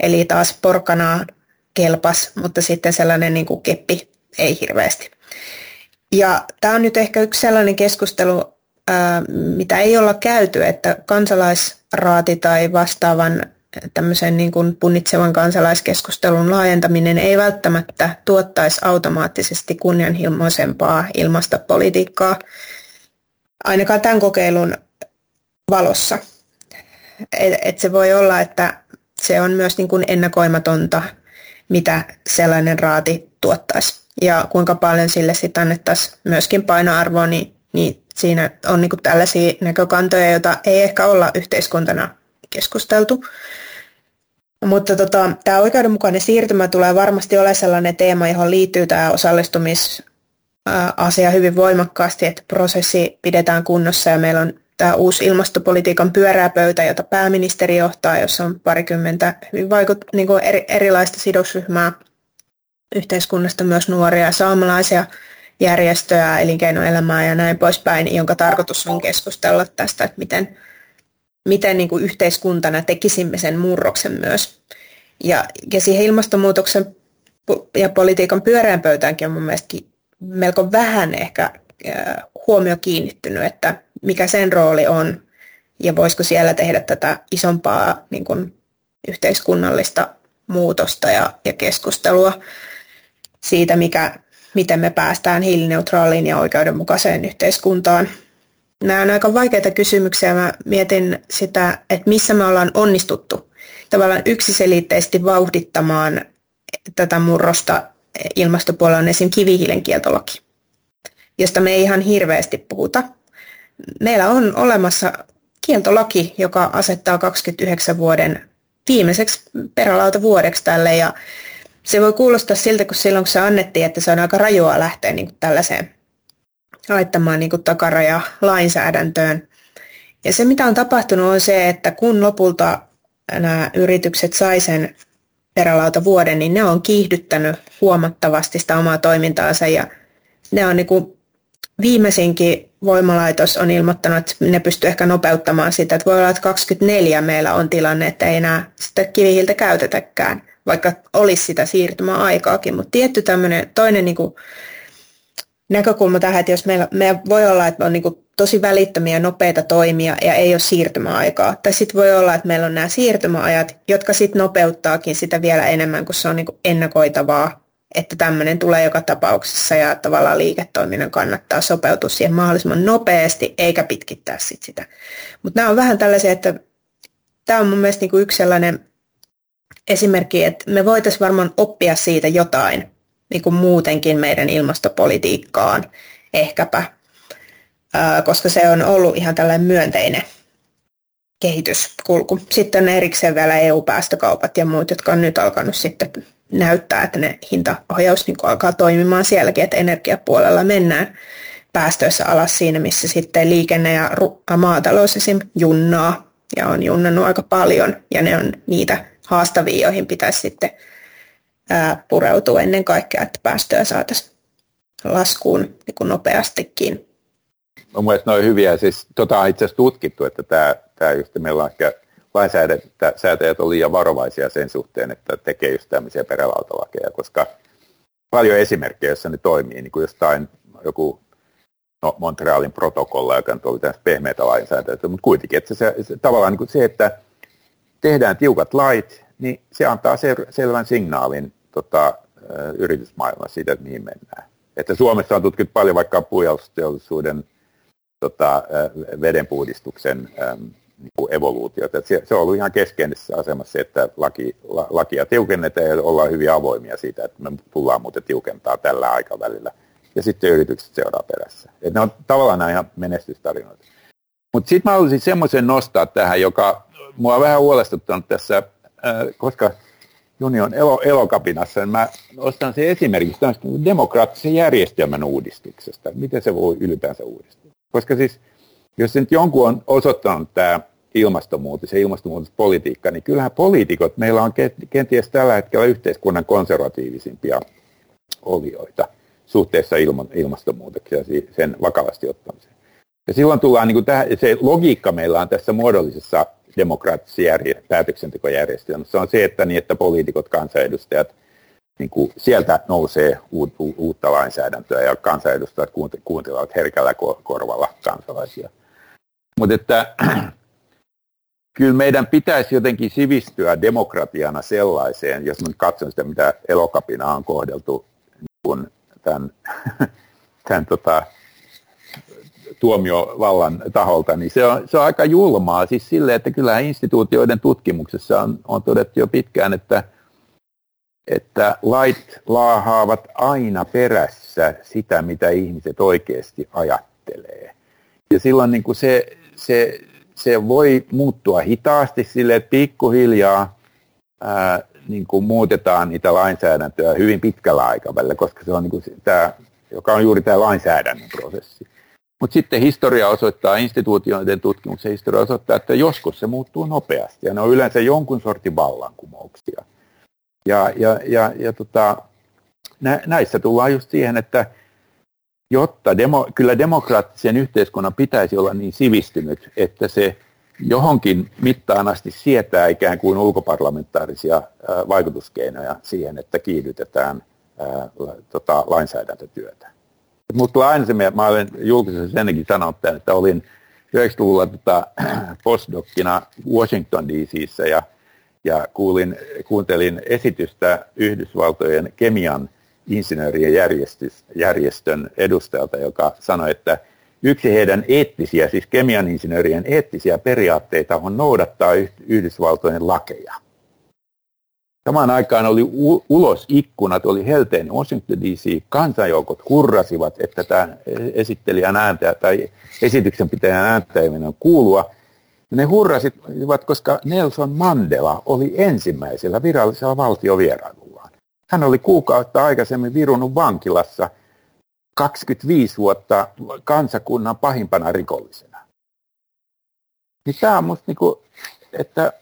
eli taas porkana kelpas, mutta sitten sellainen niin kuin keppi ei hirveästi. Ja tämä on nyt ehkä yksi sellainen keskustelu, mitä ei olla käyty, että kansalaisraati tai vastaavan tämmöisen niin kuin punnitsevan kansalaiskeskustelun laajentaminen ei välttämättä tuottaisi automaattisesti kunnianhimoisempaa ilmastopolitiikkaa, ainakaan tämän kokeilun valossa. Et, et se voi olla, että se on myös niin kuin ennakoimatonta, mitä sellainen raati tuottaisi. Ja kuinka paljon sille sitten annettaisiin myöskin painoarvoa, niin, niin siinä on niin tällaisia näkökantoja, joita ei ehkä olla yhteiskuntana keskusteltu. Mutta tota, tämä oikeudenmukainen siirtymä tulee varmasti olemaan sellainen teema, johon liittyy tämä osallistumisasia hyvin voimakkaasti, että prosessi pidetään kunnossa ja meillä on tämä uusi ilmastopolitiikan pyöräpöytä, jota pääministeri johtaa, jossa on parikymmentä hyvin vaikut, niin kuin eri, erilaista sidosryhmää yhteiskunnasta, myös nuoria saamelaisia järjestöjä, elinkeinoelämää ja näin poispäin, jonka tarkoitus on keskustella tästä, että miten miten niin kuin yhteiskuntana tekisimme sen murroksen myös. Ja, ja siihen ilmastonmuutoksen ja politiikan pyöreän pöytäänkin on mun mielestä melko vähän ehkä huomio kiinnittynyt, että mikä sen rooli on ja voisiko siellä tehdä tätä isompaa niin kuin yhteiskunnallista muutosta ja, ja keskustelua siitä, mikä, miten me päästään hiilineutraaliin ja oikeudenmukaiseen yhteiskuntaan nämä on aika vaikeita kysymyksiä. Mä mietin sitä, että missä me ollaan onnistuttu tavallaan yksiselitteisesti vauhdittamaan tätä murrosta ilmastopuolella on esim. kivihiilen kieltolaki, josta me ei ihan hirveästi puhuta. Meillä on olemassa kieltolaki, joka asettaa 29 vuoden viimeiseksi vuodeksi tälle ja se voi kuulostaa siltä, kun silloin kun se annettiin, että se on aika rajua lähteä niin kuin tällaiseen laittamaan niin takaraja lainsäädäntöön. Ja se, mitä on tapahtunut, on se, että kun lopulta nämä yritykset sai sen perälauta vuoden, niin ne on kiihdyttänyt huomattavasti sitä omaa toimintaansa. Ja ne on niin kuin viimeisinkin voimalaitos on ilmoittanut, että ne pystyy ehkä nopeuttamaan sitä, että voi olla, että 24 meillä on tilanne, että ei enää sitä kivihiiltä käytetäkään, vaikka olisi sitä siirtymäaikaakin, mutta tietty tämmöinen toinen niin kuin näkökulma tähän, että jos meillä, meillä voi olla, että on niin tosi välittömiä nopeita toimia ja ei ole siirtymäaikaa. Tai sitten voi olla, että meillä on nämä siirtymäajat, jotka sitten nopeuttaakin sitä vielä enemmän, kun se on niin ennakoitavaa, että tämmöinen tulee joka tapauksessa ja tavallaan liiketoiminnan kannattaa sopeutua siihen mahdollisimman nopeasti eikä pitkittää sit sitä. Mutta nämä on vähän tällaisia, että tämä on mun mielestä niin yksi sellainen esimerkki, että me voitaisiin varmaan oppia siitä jotain, niin kuin muutenkin meidän ilmastopolitiikkaan ehkäpä, koska se on ollut ihan tällainen myönteinen kehityskulku. Sitten on erikseen vielä EU-päästökaupat ja muut, jotka on nyt alkanut sitten näyttää, että ne hintaohjaus niin alkaa toimimaan sielläkin, että energiapuolella mennään päästöissä alas siinä, missä sitten liikenne ja maatalous esim. junnaa ja on junnannut aika paljon ja ne on niitä haastavia, joihin pitäisi sitten pureutuu ennen kaikkea, että päästöjä saataisiin laskuun niin kuin nopeastikin. Mun mielestä ne on hyviä. Siis, tota on itse asiassa tutkittu, että tämä, tämä just, meillä on ehkä lainsäätäjät on liian varovaisia sen suhteen, että tekee just tämmöisiä perälautalakeja, koska paljon esimerkkejä, joissa ne toimii, niin kuin jostain joku no, Montrealin protokolla, joka nyt oli tämmöistä pehmeitä lainsäädäntöä, mutta kuitenkin, että se, se, tavallaan niin kuin se, että tehdään tiukat lait, niin se antaa sel- selvän signaalin tota, yritysmaailmassa siitä, että mihin mennään. Että Suomessa on tutkittu paljon vaikka puujalostusteollisuuden tota, vedenpuhdistuksen niin evoluutiota. se, se on ollut ihan keskeisessä asemassa se, että laki, la, lakia tiukennetaan ja ollaan hyvin avoimia siitä, että me tullaan muuten tiukentaa tällä aikavälillä. ja sitten yritykset seuraa perässä. Et ne on tavallaan ihan menestystarinoita. Mutta sitten mä haluaisin semmoisen nostaa tähän, joka mua on vähän huolestuttanut tässä, äh, koska Juni on elo, elokapinassa, niin mä nostan sen esimerkiksi demokraattisen järjestelmän uudistuksesta. Miten se voi ylipäänsä uudistua? Koska siis, jos nyt jonkun on osoittanut tämä ilmastonmuutos ja ilmastonmuutospolitiikka, niin kyllähän poliitikot, meillä on kenties tällä hetkellä yhteiskunnan konservatiivisimpia olioita suhteessa ilmastonmuutokseen ja sen vakavasti ottamiseen. Ja silloin tullaan, niin kuin tähän, se logiikka meillä on tässä muodollisessa demokraattisessa järje- päätöksentekojärjestelmässä on se, että, niin, että poliitikot, kansanedustajat, niin kuin sieltä nousee uut, uutta lainsäädäntöä ja kansanedustajat kuuntelevat herkällä korvalla kansalaisia. Mutta että kyllä meidän pitäisi jotenkin sivistyä demokratiana sellaiseen, jos nyt katson sitä, mitä elokapina on kohdeltu niin tämän, tämän tota, tuomiovallan taholta, niin se on, se on aika julmaa. Siis sille, että kyllähän instituutioiden tutkimuksessa on, on todettu jo pitkään, että, että lait laahaavat aina perässä sitä, mitä ihmiset oikeasti ajattelee. Ja silloin niin kuin se, se, se voi muuttua hitaasti sille, että pikkuhiljaa ää, niin kuin muutetaan niitä lainsäädäntöä hyvin pitkällä aikavälillä, koska se on niin kuin tämä, joka on juuri tämä lainsäädännön prosessi. Mutta sitten historia osoittaa, instituutioiden tutkimuksen historia osoittaa, että joskus se muuttuu nopeasti ja ne on yleensä jonkun sortin vallankumouksia. Ja, ja, ja, ja tota, nä, näissä tullaan just siihen, että jotta demo, kyllä demokraattisen yhteiskunnan pitäisi olla niin sivistynyt, että se johonkin mittaan asti sietää ikään kuin ulkoparlamentaarisia vaikutuskeinoja siihen, että kiihdytetään ää, tota, lainsäädäntötyötä. Mutta aina se, mä olen julkisesti ennenkin sanonut tämän, että olin 90-luvulla tota, postdokkina Washington DCissä ja, ja kuulin, kuuntelin esitystä Yhdysvaltojen kemian insinöörien järjestön edustajalta, joka sanoi, että yksi heidän eettisiä, siis kemian insinöörien eettisiä periaatteita on noudattaa Yhdysvaltojen lakeja. Samaan aikaan oli u- ulos ikkunat, oli helteen Washington DC, kansanjoukot hurrasivat, että tämä esittelijän ääntä tai esityksen pitäjän ääntäjäminen on kuulua. Ne hurrasivat, koska Nelson Mandela oli ensimmäisellä virallisella valtiovierailullaan. Hän oli kuukautta aikaisemmin virunut vankilassa 25 vuotta kansakunnan pahimpana rikollisena. Niin tämä on musta niin kuin, että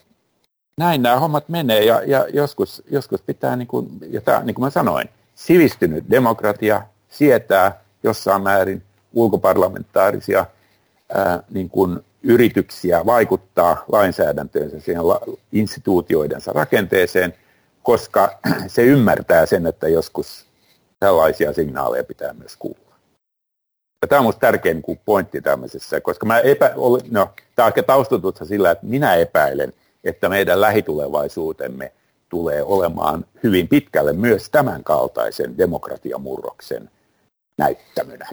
näin nämä hommat menee ja, ja joskus, joskus pitää, niin kuin, ja tämä, niin kuin mä sanoin, sivistynyt demokratia sietää jossain määrin ulkoparlamentaarisia ää, niin kuin yrityksiä vaikuttaa lainsäädäntöönsä siihen la, instituutioidensa rakenteeseen, koska se ymmärtää sen, että joskus tällaisia signaaleja pitää myös kuulla. Ja tämä on minusta tärkein niin pointti tämmöisessä, koska mä epä, no, tämä on ehkä taustatutsa sillä, että minä epäilen, että meidän lähitulevaisuutemme tulee olemaan hyvin pitkälle myös tämän kaltaisen demokratiamurroksen näyttämönä.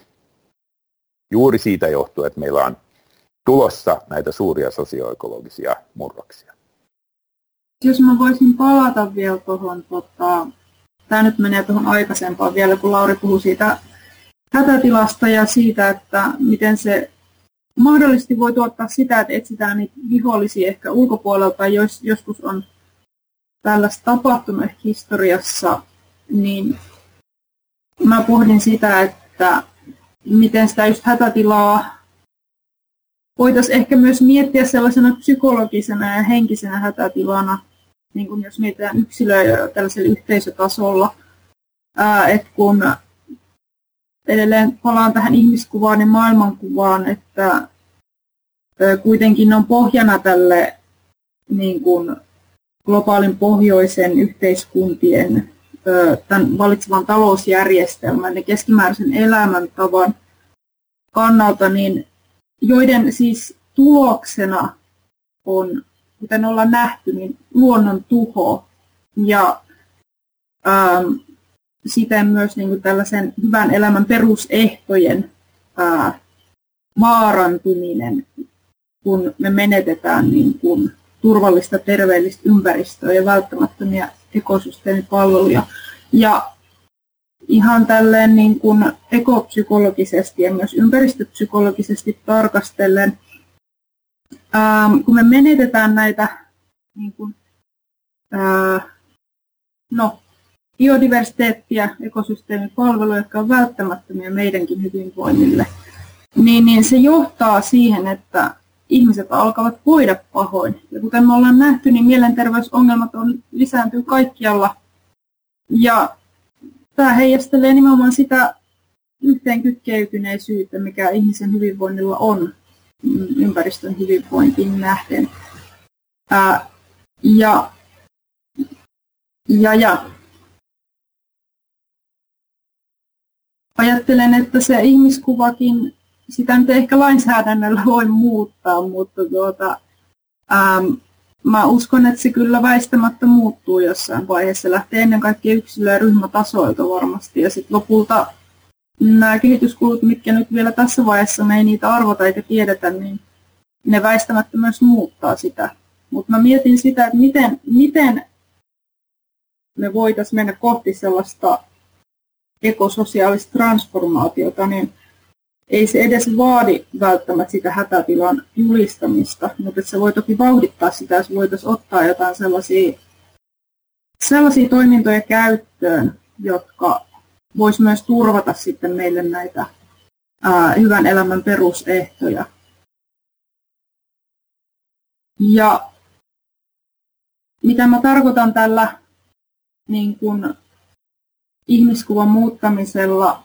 Juuri siitä johtuu, että meillä on tulossa näitä suuria sosioekologisia murroksia. Jos mä voisin palata vielä tuohon, tota, tämä nyt menee tuohon aikaisempaan vielä, kun Lauri puhui siitä hätätilasta ja siitä, että miten se mahdollisesti voi tuottaa sitä, että etsitään niitä vihollisia ehkä ulkopuolelta, jos joskus on tällaista tapahtunut historiassa, niin mä pohdin sitä, että miten sitä just hätätilaa voitaisiin ehkä myös miettiä sellaisena psykologisena ja henkisenä hätätilana, niin kuin jos mietitään yksilöä tällaisella yhteisötasolla, että kun edelleen palaan tähän ihmiskuvaan ja maailmankuvaan, että kuitenkin on pohjana tälle niin kuin globaalin pohjoisen yhteiskuntien tämän valitsevan talousjärjestelmän ja keskimääräisen elämäntavan kannalta, niin joiden siis tuloksena on, kuten ollaan nähty, niin luonnon tuho ja ähm, siten myös niin kuin tällaisen hyvän elämän perusehtojen ää, vaarantuminen, kun me menetetään niin kuin turvallista, terveellistä ympäristöä ja välttämättömiä ekosysteemipalveluja. Ja ihan tälleen niin kuin ekopsykologisesti ja myös ympäristöpsykologisesti tarkastellen, ähm, kun me menetetään näitä niin kuin, äh, no, biodiversiteettiä, ekosysteemipalveluja, jotka on välttämättömiä meidänkin hyvinvoinnille, niin, niin se johtaa siihen, että ihmiset alkavat voida pahoin. Ja kuten me ollaan nähty, niin mielenterveysongelmat on, lisääntyy kaikkialla. Ja tämä heijastelee nimenomaan sitä yhteenkytkeytyneisyyttä, mikä ihmisen hyvinvoinnilla on ympäristön hyvinvointiin nähden. Ää, ja, ja, ja ajattelen, että se ihmiskuvakin, sitä nyt ehkä lainsäädännöllä voi muuttaa, mutta tuota, ähm, mä uskon, että se kyllä väistämättä muuttuu jossain vaiheessa. Se lähtee ennen kaikkea yksilö- ja ryhmätasoilta varmasti. Ja sitten lopulta nämä kehityskulut, mitkä nyt vielä tässä vaiheessa me ei niitä arvota eikä tiedetä, niin ne väistämättä myös muuttaa sitä. Mutta mä mietin sitä, että miten, miten me voitaisiin mennä kohti sellaista ekososiaalista transformaatiota, niin ei se edes vaadi välttämättä sitä hätätilan julistamista, mutta se voi toki vauhdittaa sitä, jos voitaisiin ottaa jotain sellaisia, sellaisia toimintoja käyttöön, jotka voisi myös turvata sitten meille näitä ää, hyvän elämän perusehtoja. Ja mitä mä tarkoitan tällä niin kun, ihmiskuvan muuttamisella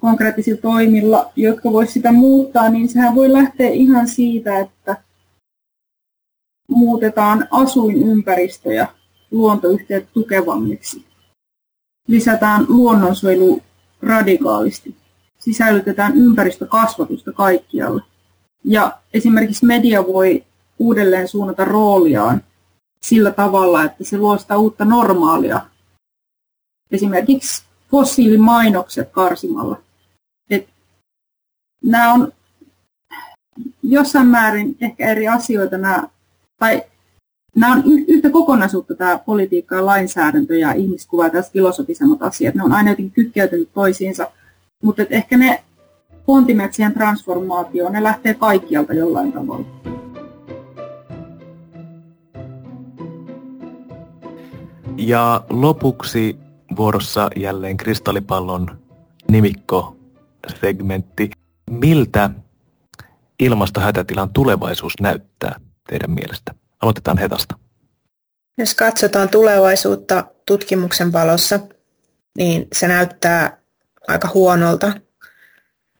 konkreettisilla toimilla, jotka voisi sitä muuttaa, niin sehän voi lähteä ihan siitä, että muutetaan asuinympäristöjä luontoyhteyttä tukevammiksi. Lisätään luonnonsuojelu radikaalisti. Sisällytetään ympäristökasvatusta kaikkialle. Ja esimerkiksi media voi uudelleen suunnata rooliaan sillä tavalla, että se luo sitä uutta normaalia. Esimerkiksi fossiilimainokset karsimalla nämä on jossain määrin ehkä eri asioita, nämä, tai nämä on yhtä kokonaisuutta tämä politiikka ja lainsäädäntö ja ihmiskuva ja tässä filosofisemmat asiat. Ne on aina jotenkin kytkeytynyt toisiinsa, mutta ehkä ne pontimet siihen transformaatioon, ne lähtee kaikkialta jollain tavalla. Ja lopuksi vuorossa jälleen kristallipallon nimikko segmentti. Miltä ilmastohätätilan tulevaisuus näyttää teidän mielestä? Aloitetaan Hetasta. Jos katsotaan tulevaisuutta tutkimuksen valossa, niin se näyttää aika huonolta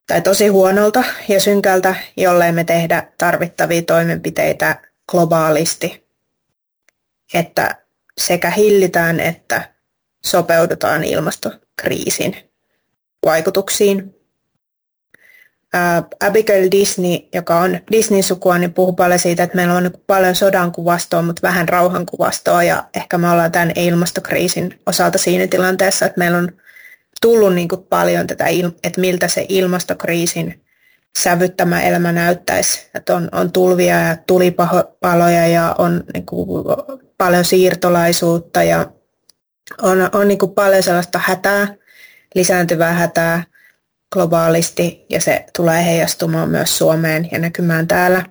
tai tosi huonolta ja synkältä, jollei me tehdä tarvittavia toimenpiteitä globaalisti, että sekä hillitään että sopeudutaan ilmastokriisin vaikutuksiin Abigail Disney, joka on Disneyn sukua, niin puhuu paljon siitä, että meillä on niin paljon sodan kuvastoa, mutta vähän rauhan kuvastoa ja ehkä me ollaan tämän ilmastokriisin osalta siinä tilanteessa, että meillä on tullut niin kuin paljon tätä, että miltä se ilmastokriisin sävyttämä elämä näyttäisi. Että on, on tulvia ja tulipaloja ja on niin kuin paljon siirtolaisuutta ja on, on niin kuin paljon sellaista hätää, lisääntyvää hätää globaalisti ja se tulee heijastumaan myös Suomeen ja näkymään täällä.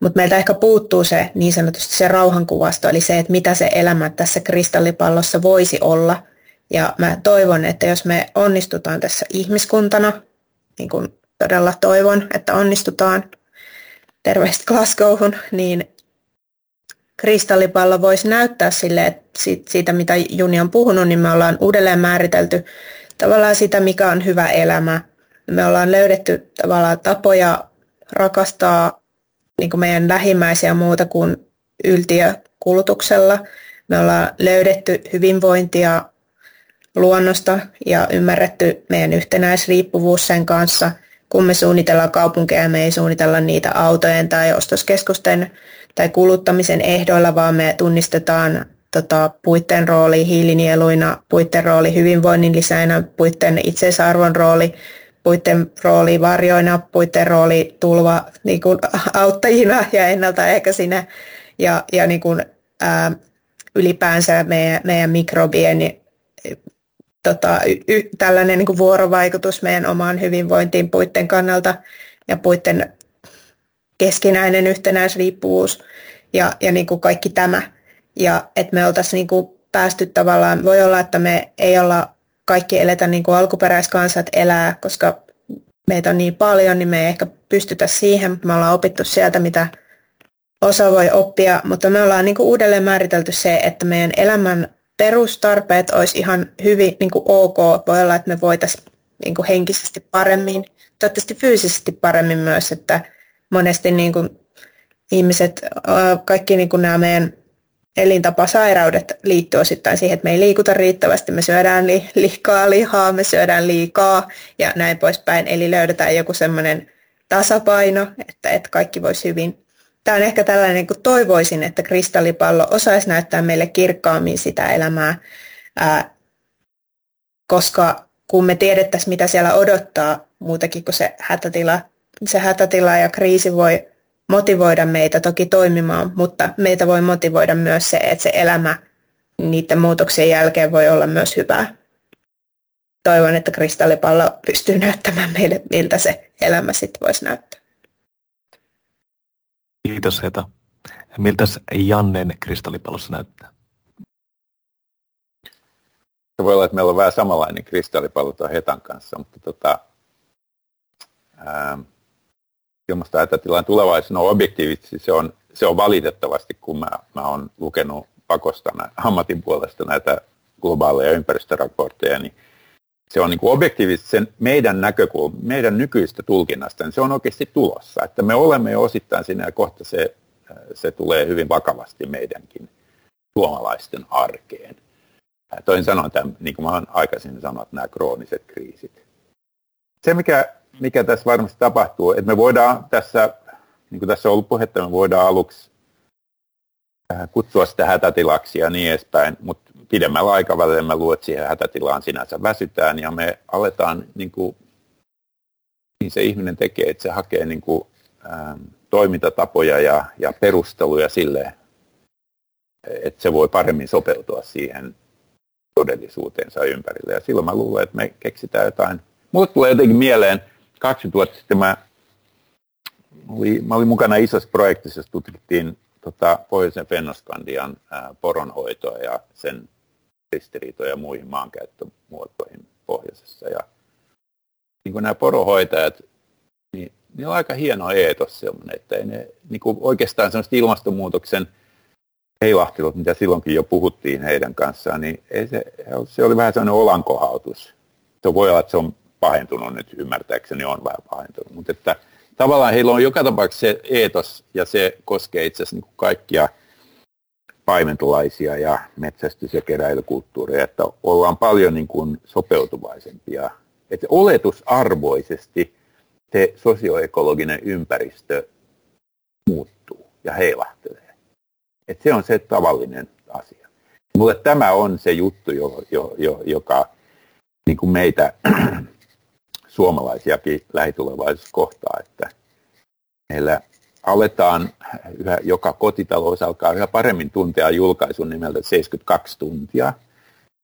Mutta meiltä ehkä puuttuu se niin sanotusti se rauhankuvasto, eli se, että mitä se elämä tässä kristallipallossa voisi olla. Ja mä toivon, että jos me onnistutaan tässä ihmiskuntana, niin kuin todella toivon, että onnistutaan, terveistä Glasgowhun, niin kristallipallo voisi näyttää sille, että siitä mitä Juni on puhunut, niin me ollaan uudelleen määritelty tavallaan sitä, mikä on hyvä elämä, me ollaan löydetty tavallaan tapoja rakastaa niin kuin meidän lähimmäisiä muuta kuin yltiökulutuksella. Me ollaan löydetty hyvinvointia luonnosta ja ymmärretty meidän yhtenäisriippuvuus sen kanssa. Kun me suunnitellaan kaupunkeja, me ei suunnitella niitä autojen tai ostoskeskusten tai kuluttamisen ehdoilla, vaan me tunnistetaan tota, puitten rooli hiilinieluina, puitten rooli hyvinvoinnin lisäinä, puitten itseisarvon rooli puitten rooli varjoina, puitten rooli tulva niin kuin, auttajina ja ennaltaehkäisinä ja, ja niin kuin, ää, ylipäänsä meidän, meidän mikrobien tota, y, tällainen niin kuin vuorovaikutus meidän omaan hyvinvointiin puitten kannalta ja puitten keskinäinen yhtenäisriippuvuus ja, ja niin kuin kaikki tämä. Ja että me oltaisiin niin kuin päästy tavallaan, voi olla, että me ei olla kaikki eletä niin kuin alkuperäiskansat elää, koska meitä on niin paljon, niin me ei ehkä pystytä siihen. Me ollaan opittu sieltä, mitä osa voi oppia, mutta me ollaan niin kuin uudelleen määritelty se, että meidän elämän perustarpeet olisi ihan hyvin niin kuin ok. Voi olla, että me voitaisiin niin kuin henkisesti paremmin, toivottavasti fyysisesti paremmin myös, että monesti niin kuin ihmiset, kaikki niin kuin nämä meidän elintapasairaudet liittyy osittain siihen, että me ei liikuta riittävästi, me syödään li- liikaa lihaa, me syödään liikaa ja näin poispäin. Eli löydetään joku semmoinen tasapaino, että, että kaikki voisi hyvin. Tämä on ehkä tällainen, kun toivoisin, että kristallipallo osaisi näyttää meille kirkkaammin sitä elämää, ää, koska kun me tiedettäisiin, mitä siellä odottaa, muutakin kuin se hätätila, se hätätila ja kriisi voi motivoida meitä toki toimimaan, mutta meitä voi motivoida myös se, että se elämä niiden muutoksien jälkeen voi olla myös hyvää. Toivon, että kristallipallo pystyy näyttämään meille, miltä se elämä sitten voisi näyttää. Kiitos Heta. Miltä Jannen kristallipallossa näyttää? Se voi olla, että meillä on vähän samanlainen kristallipallo tuon Hetan kanssa, mutta tota, ää, ilmastohätätilan tulevaisuuden on objektiivisesti, se on, se on valitettavasti, kun mä, mä oon lukenut pakosta ammatin puolesta näitä globaaleja ympäristöraportteja, niin se on niin objektiivisesti sen meidän näkökulma, meidän nykyistä tulkinnasta, niin se on oikeasti tulossa. Että me olemme jo osittain siinä ja kohta se, se tulee hyvin vakavasti meidänkin suomalaisten arkeen. Toin sanoen tämän, niin kuin mä aikaisemmin sanonut, nämä krooniset kriisit. Se, mikä mikä tässä varmasti tapahtuu, että me voidaan tässä, niin kuin tässä on ollut puhetta, me voidaan aluksi äh, kutsua sitä hätätilaksi ja niin edespäin, mutta pidemmällä aikavälillä luulen, että siihen hätätilaan sinänsä väsytään ja me aletaan, niin kuin, niin se ihminen tekee, että se hakee niin kuin, ähm, toimintatapoja ja, ja perusteluja sille, että se voi paremmin sopeutua siihen todellisuuteensa ympärille. Ja silloin mä luulen, että me keksitään jotain. Mulle tulee jotenkin mieleen, 20 vuotta sitten mä, olin, mä olin mukana isossa projektissa, jossa tutkittiin tota, pohjoisen Fennoskandian ää, poronhoitoa ja sen ristiriitoja muihin maankäyttömuotoihin pohjoisessa. Ja niin kuin nämä porohoitajat, niin niillä on aika hieno eetos sellainen, että ei ne niin kuin oikeastaan sellaista ilmastonmuutoksen heilahtelut, mitä silloinkin jo puhuttiin heidän kanssaan, niin ei se, se oli vähän sellainen olankohautus. Se voi olla, että se on pahentunut nyt, ymmärtääkseni on vähän pahentunut. Mutta että tavallaan heillä on joka tapauksessa se eetos, ja se koskee itse asiassa niin kaikkia paimentolaisia ja metsästys- ja keräilykulttuureja, että ollaan paljon niin kuin sopeutuvaisempia. Että oletusarvoisesti se sosioekologinen ympäristö muuttuu ja heilahtelee. Että se on se tavallinen asia. Mulle tämä on se juttu, jo, jo, jo, joka niin kuin meitä suomalaisiakin lähitulevaisuudessa kohtaa, että meillä aletaan, yhä, joka kotitalous alkaa yhä paremmin tuntea julkaisun nimeltä 72 tuntia,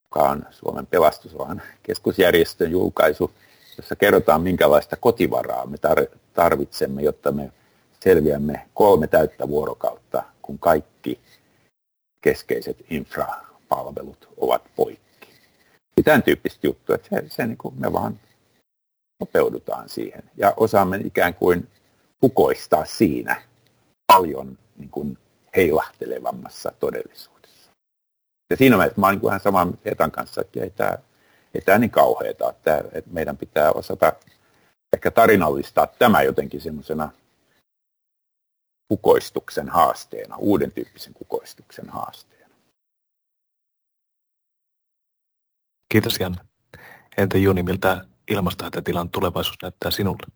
joka on Suomen pelastusalan keskusjärjestön julkaisu, jossa kerrotaan, minkälaista kotivaraa me tarvitsemme, jotta me selviämme kolme täyttä vuorokautta, kun kaikki keskeiset infrapalvelut ovat poikki. Tämän tyyppistä juttua, että se, se niin kuin me vaan sopeudutaan siihen ja osaamme ikään kuin pukoistaa siinä paljon niin kuin heilahtelevammassa todellisuudessa. Ja siinä mielessä mä olen niin ihan samaa Etan kanssa, että ei tämä, ei tämä niin kauheata, että, että meidän pitää osata ehkä tarinallistaa tämä jotenkin semmoisena kukoistuksen haasteena, uuden tyyppisen kukoistuksen haasteena. Kiitos Janne. Entä Juni, miltä ilmastohätätilan tulevaisuus näyttää sinulle?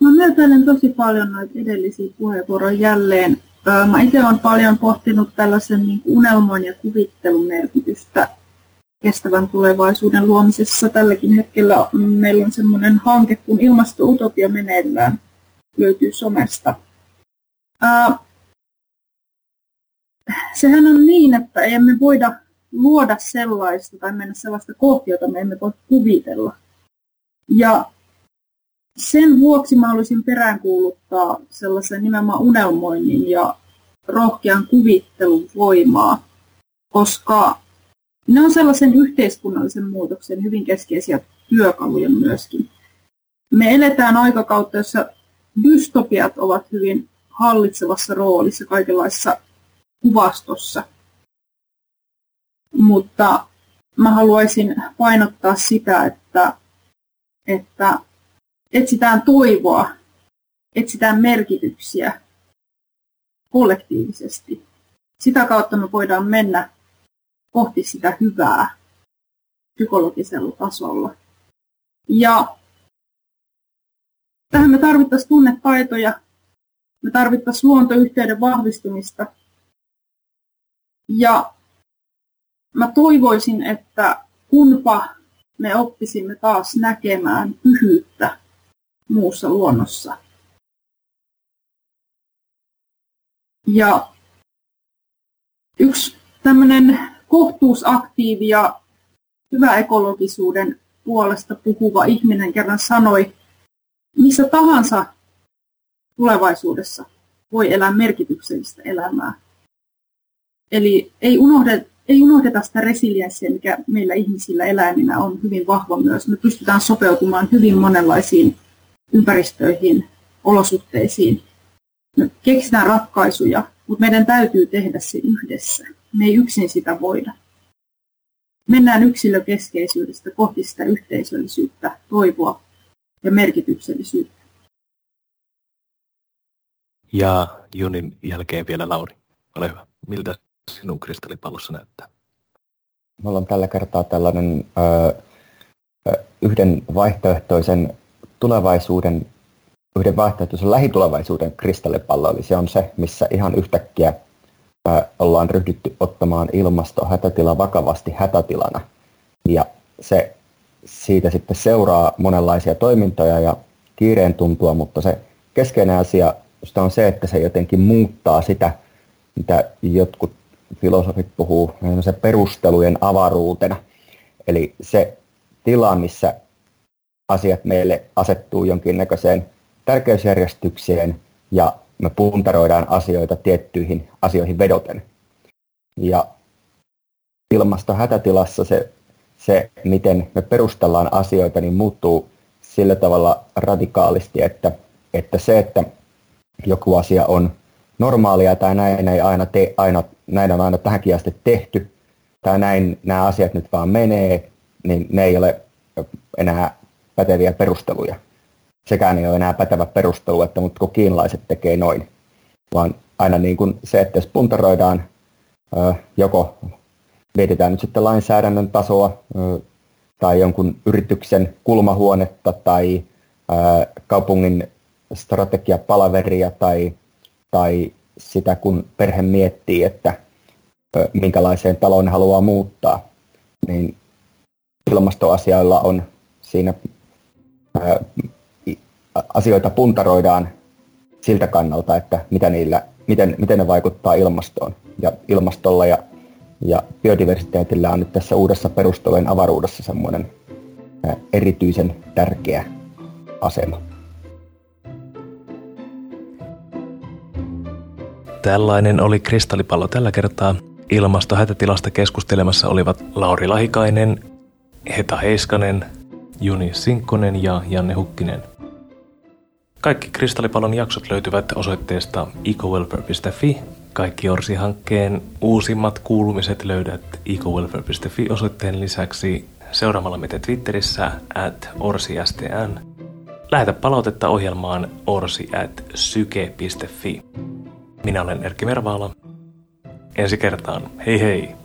Mä myötäilen tosi paljon noita edellisiä puheenvuoroja jälleen. Mä itse olen paljon pohtinut tällaisen niin unelmoin ja kuvittelun merkitystä kestävän tulevaisuuden luomisessa. Tälläkin hetkellä meillä on semmoinen hanke kuin Ilmasto-utopia meneillään, löytyy somesta. sehän on niin, että emme voida luoda sellaista tai mennä sellaista kohti, jota me emme voi kuvitella. Ja sen vuoksi mä haluaisin peräänkuuluttaa sellaisen nimenomaan unelmoinnin ja rohkean kuvittelun voimaa, koska ne on sellaisen yhteiskunnallisen muutoksen hyvin keskeisiä työkaluja myöskin. Me eletään aikakautta, jossa dystopiat ovat hyvin hallitsevassa roolissa kaikenlaisessa kuvastossa. Mutta mä haluaisin painottaa sitä, että, että etsitään toivoa, etsitään merkityksiä kollektiivisesti. Sitä kautta me voidaan mennä kohti sitä hyvää psykologisella tasolla. Ja tähän me tarvittaisiin tunnetaitoja, me tarvittaisiin luontoyhteyden vahvistumista. Ja mä toivoisin, että kunpa me oppisimme taas näkemään pyhyyttä muussa luonnossa. Ja yksi tämmöinen kohtuusaktiivi ja hyvä ekologisuuden puolesta puhuva ihminen kerran sanoi, missä tahansa tulevaisuudessa voi elää merkityksellistä elämää. Eli ei unohdeta, ei unohdeta sitä resilienssiä, mikä meillä ihmisillä eläiminä on hyvin vahva myös. Me pystytään sopeutumaan hyvin monenlaisiin ympäristöihin, olosuhteisiin. Me keksitään ratkaisuja, mutta meidän täytyy tehdä se yhdessä. Me ei yksin sitä voida. Mennään yksilökeskeisyydestä kohti sitä yhteisöllisyyttä, toivoa ja merkityksellisyyttä. Ja Junin jälkeen vielä Lauri. Ole hyvä. Miltä sinun kristallipallossa näyttää? Mulla on tällä kertaa tällainen ö, yhden vaihtoehtoisen tulevaisuuden, yhden vaihtoehtoisen lähitulevaisuuden kristallipallo, eli se on se, missä ihan yhtäkkiä ö, ollaan ryhdytty ottamaan ilmastohätätila vakavasti hätätilana. Ja se siitä sitten seuraa monenlaisia toimintoja ja kiireen tuntua, mutta se keskeinen asia on se, että se jotenkin muuttaa sitä, mitä jotkut filosofit puhuu se perustelujen avaruutena. Eli se tila, missä asiat meille asettuu jonkinnäköiseen tärkeysjärjestykseen ja me puntaroidaan asioita tiettyihin asioihin vedoten. Ja ilmastohätätilassa se, se, miten me perustellaan asioita, niin muuttuu sillä tavalla radikaalisti, että, että se, että joku asia on normaalia tai näin ei aina, te, aina näin on aina tähänkin asti tehty, tai näin nämä asiat nyt vaan menee, niin ne ei ole enää päteviä perusteluja. Sekään ei ole enää pätevä perustelu, että mutta kun kiinalaiset tekee noin. Vaan aina niin kuin se, että jos puntaroidaan joko mietitään nyt sitten lainsäädännön tasoa tai jonkun yrityksen kulmahuonetta tai kaupungin strategiapalaveria tai, tai sitä, kun perhe miettii, että minkälaiseen taloon haluaa muuttaa, niin ilmastoasioilla on siinä asioita puntaroidaan siltä kannalta, että mitä niillä, miten, miten ne vaikuttaa ilmastoon ja ilmastolla ja, ja biodiversiteetillä on nyt tässä uudessa perustelujen avaruudessa semmoinen erityisen tärkeä asema. Tällainen oli kristallipallo tällä kertaa. Ilmastohätätilasta keskustelemassa olivat Lauri Lahikainen, Heta Heiskanen, Juni Sinkkonen ja Janne Hukkinen. Kaikki Kristallipallon jaksot löytyvät osoitteesta ecowelfare.fi. Kaikki Orsi-hankkeen uusimmat kuulumiset löydät ecowelfare.fi osoitteen lisäksi seuraamalla meitä Twitterissä at orsistn. Lähetä palautetta ohjelmaan orsi at syke.fi. Minä olen Erkki Mervaala. Ensi kertaan. Hei hei!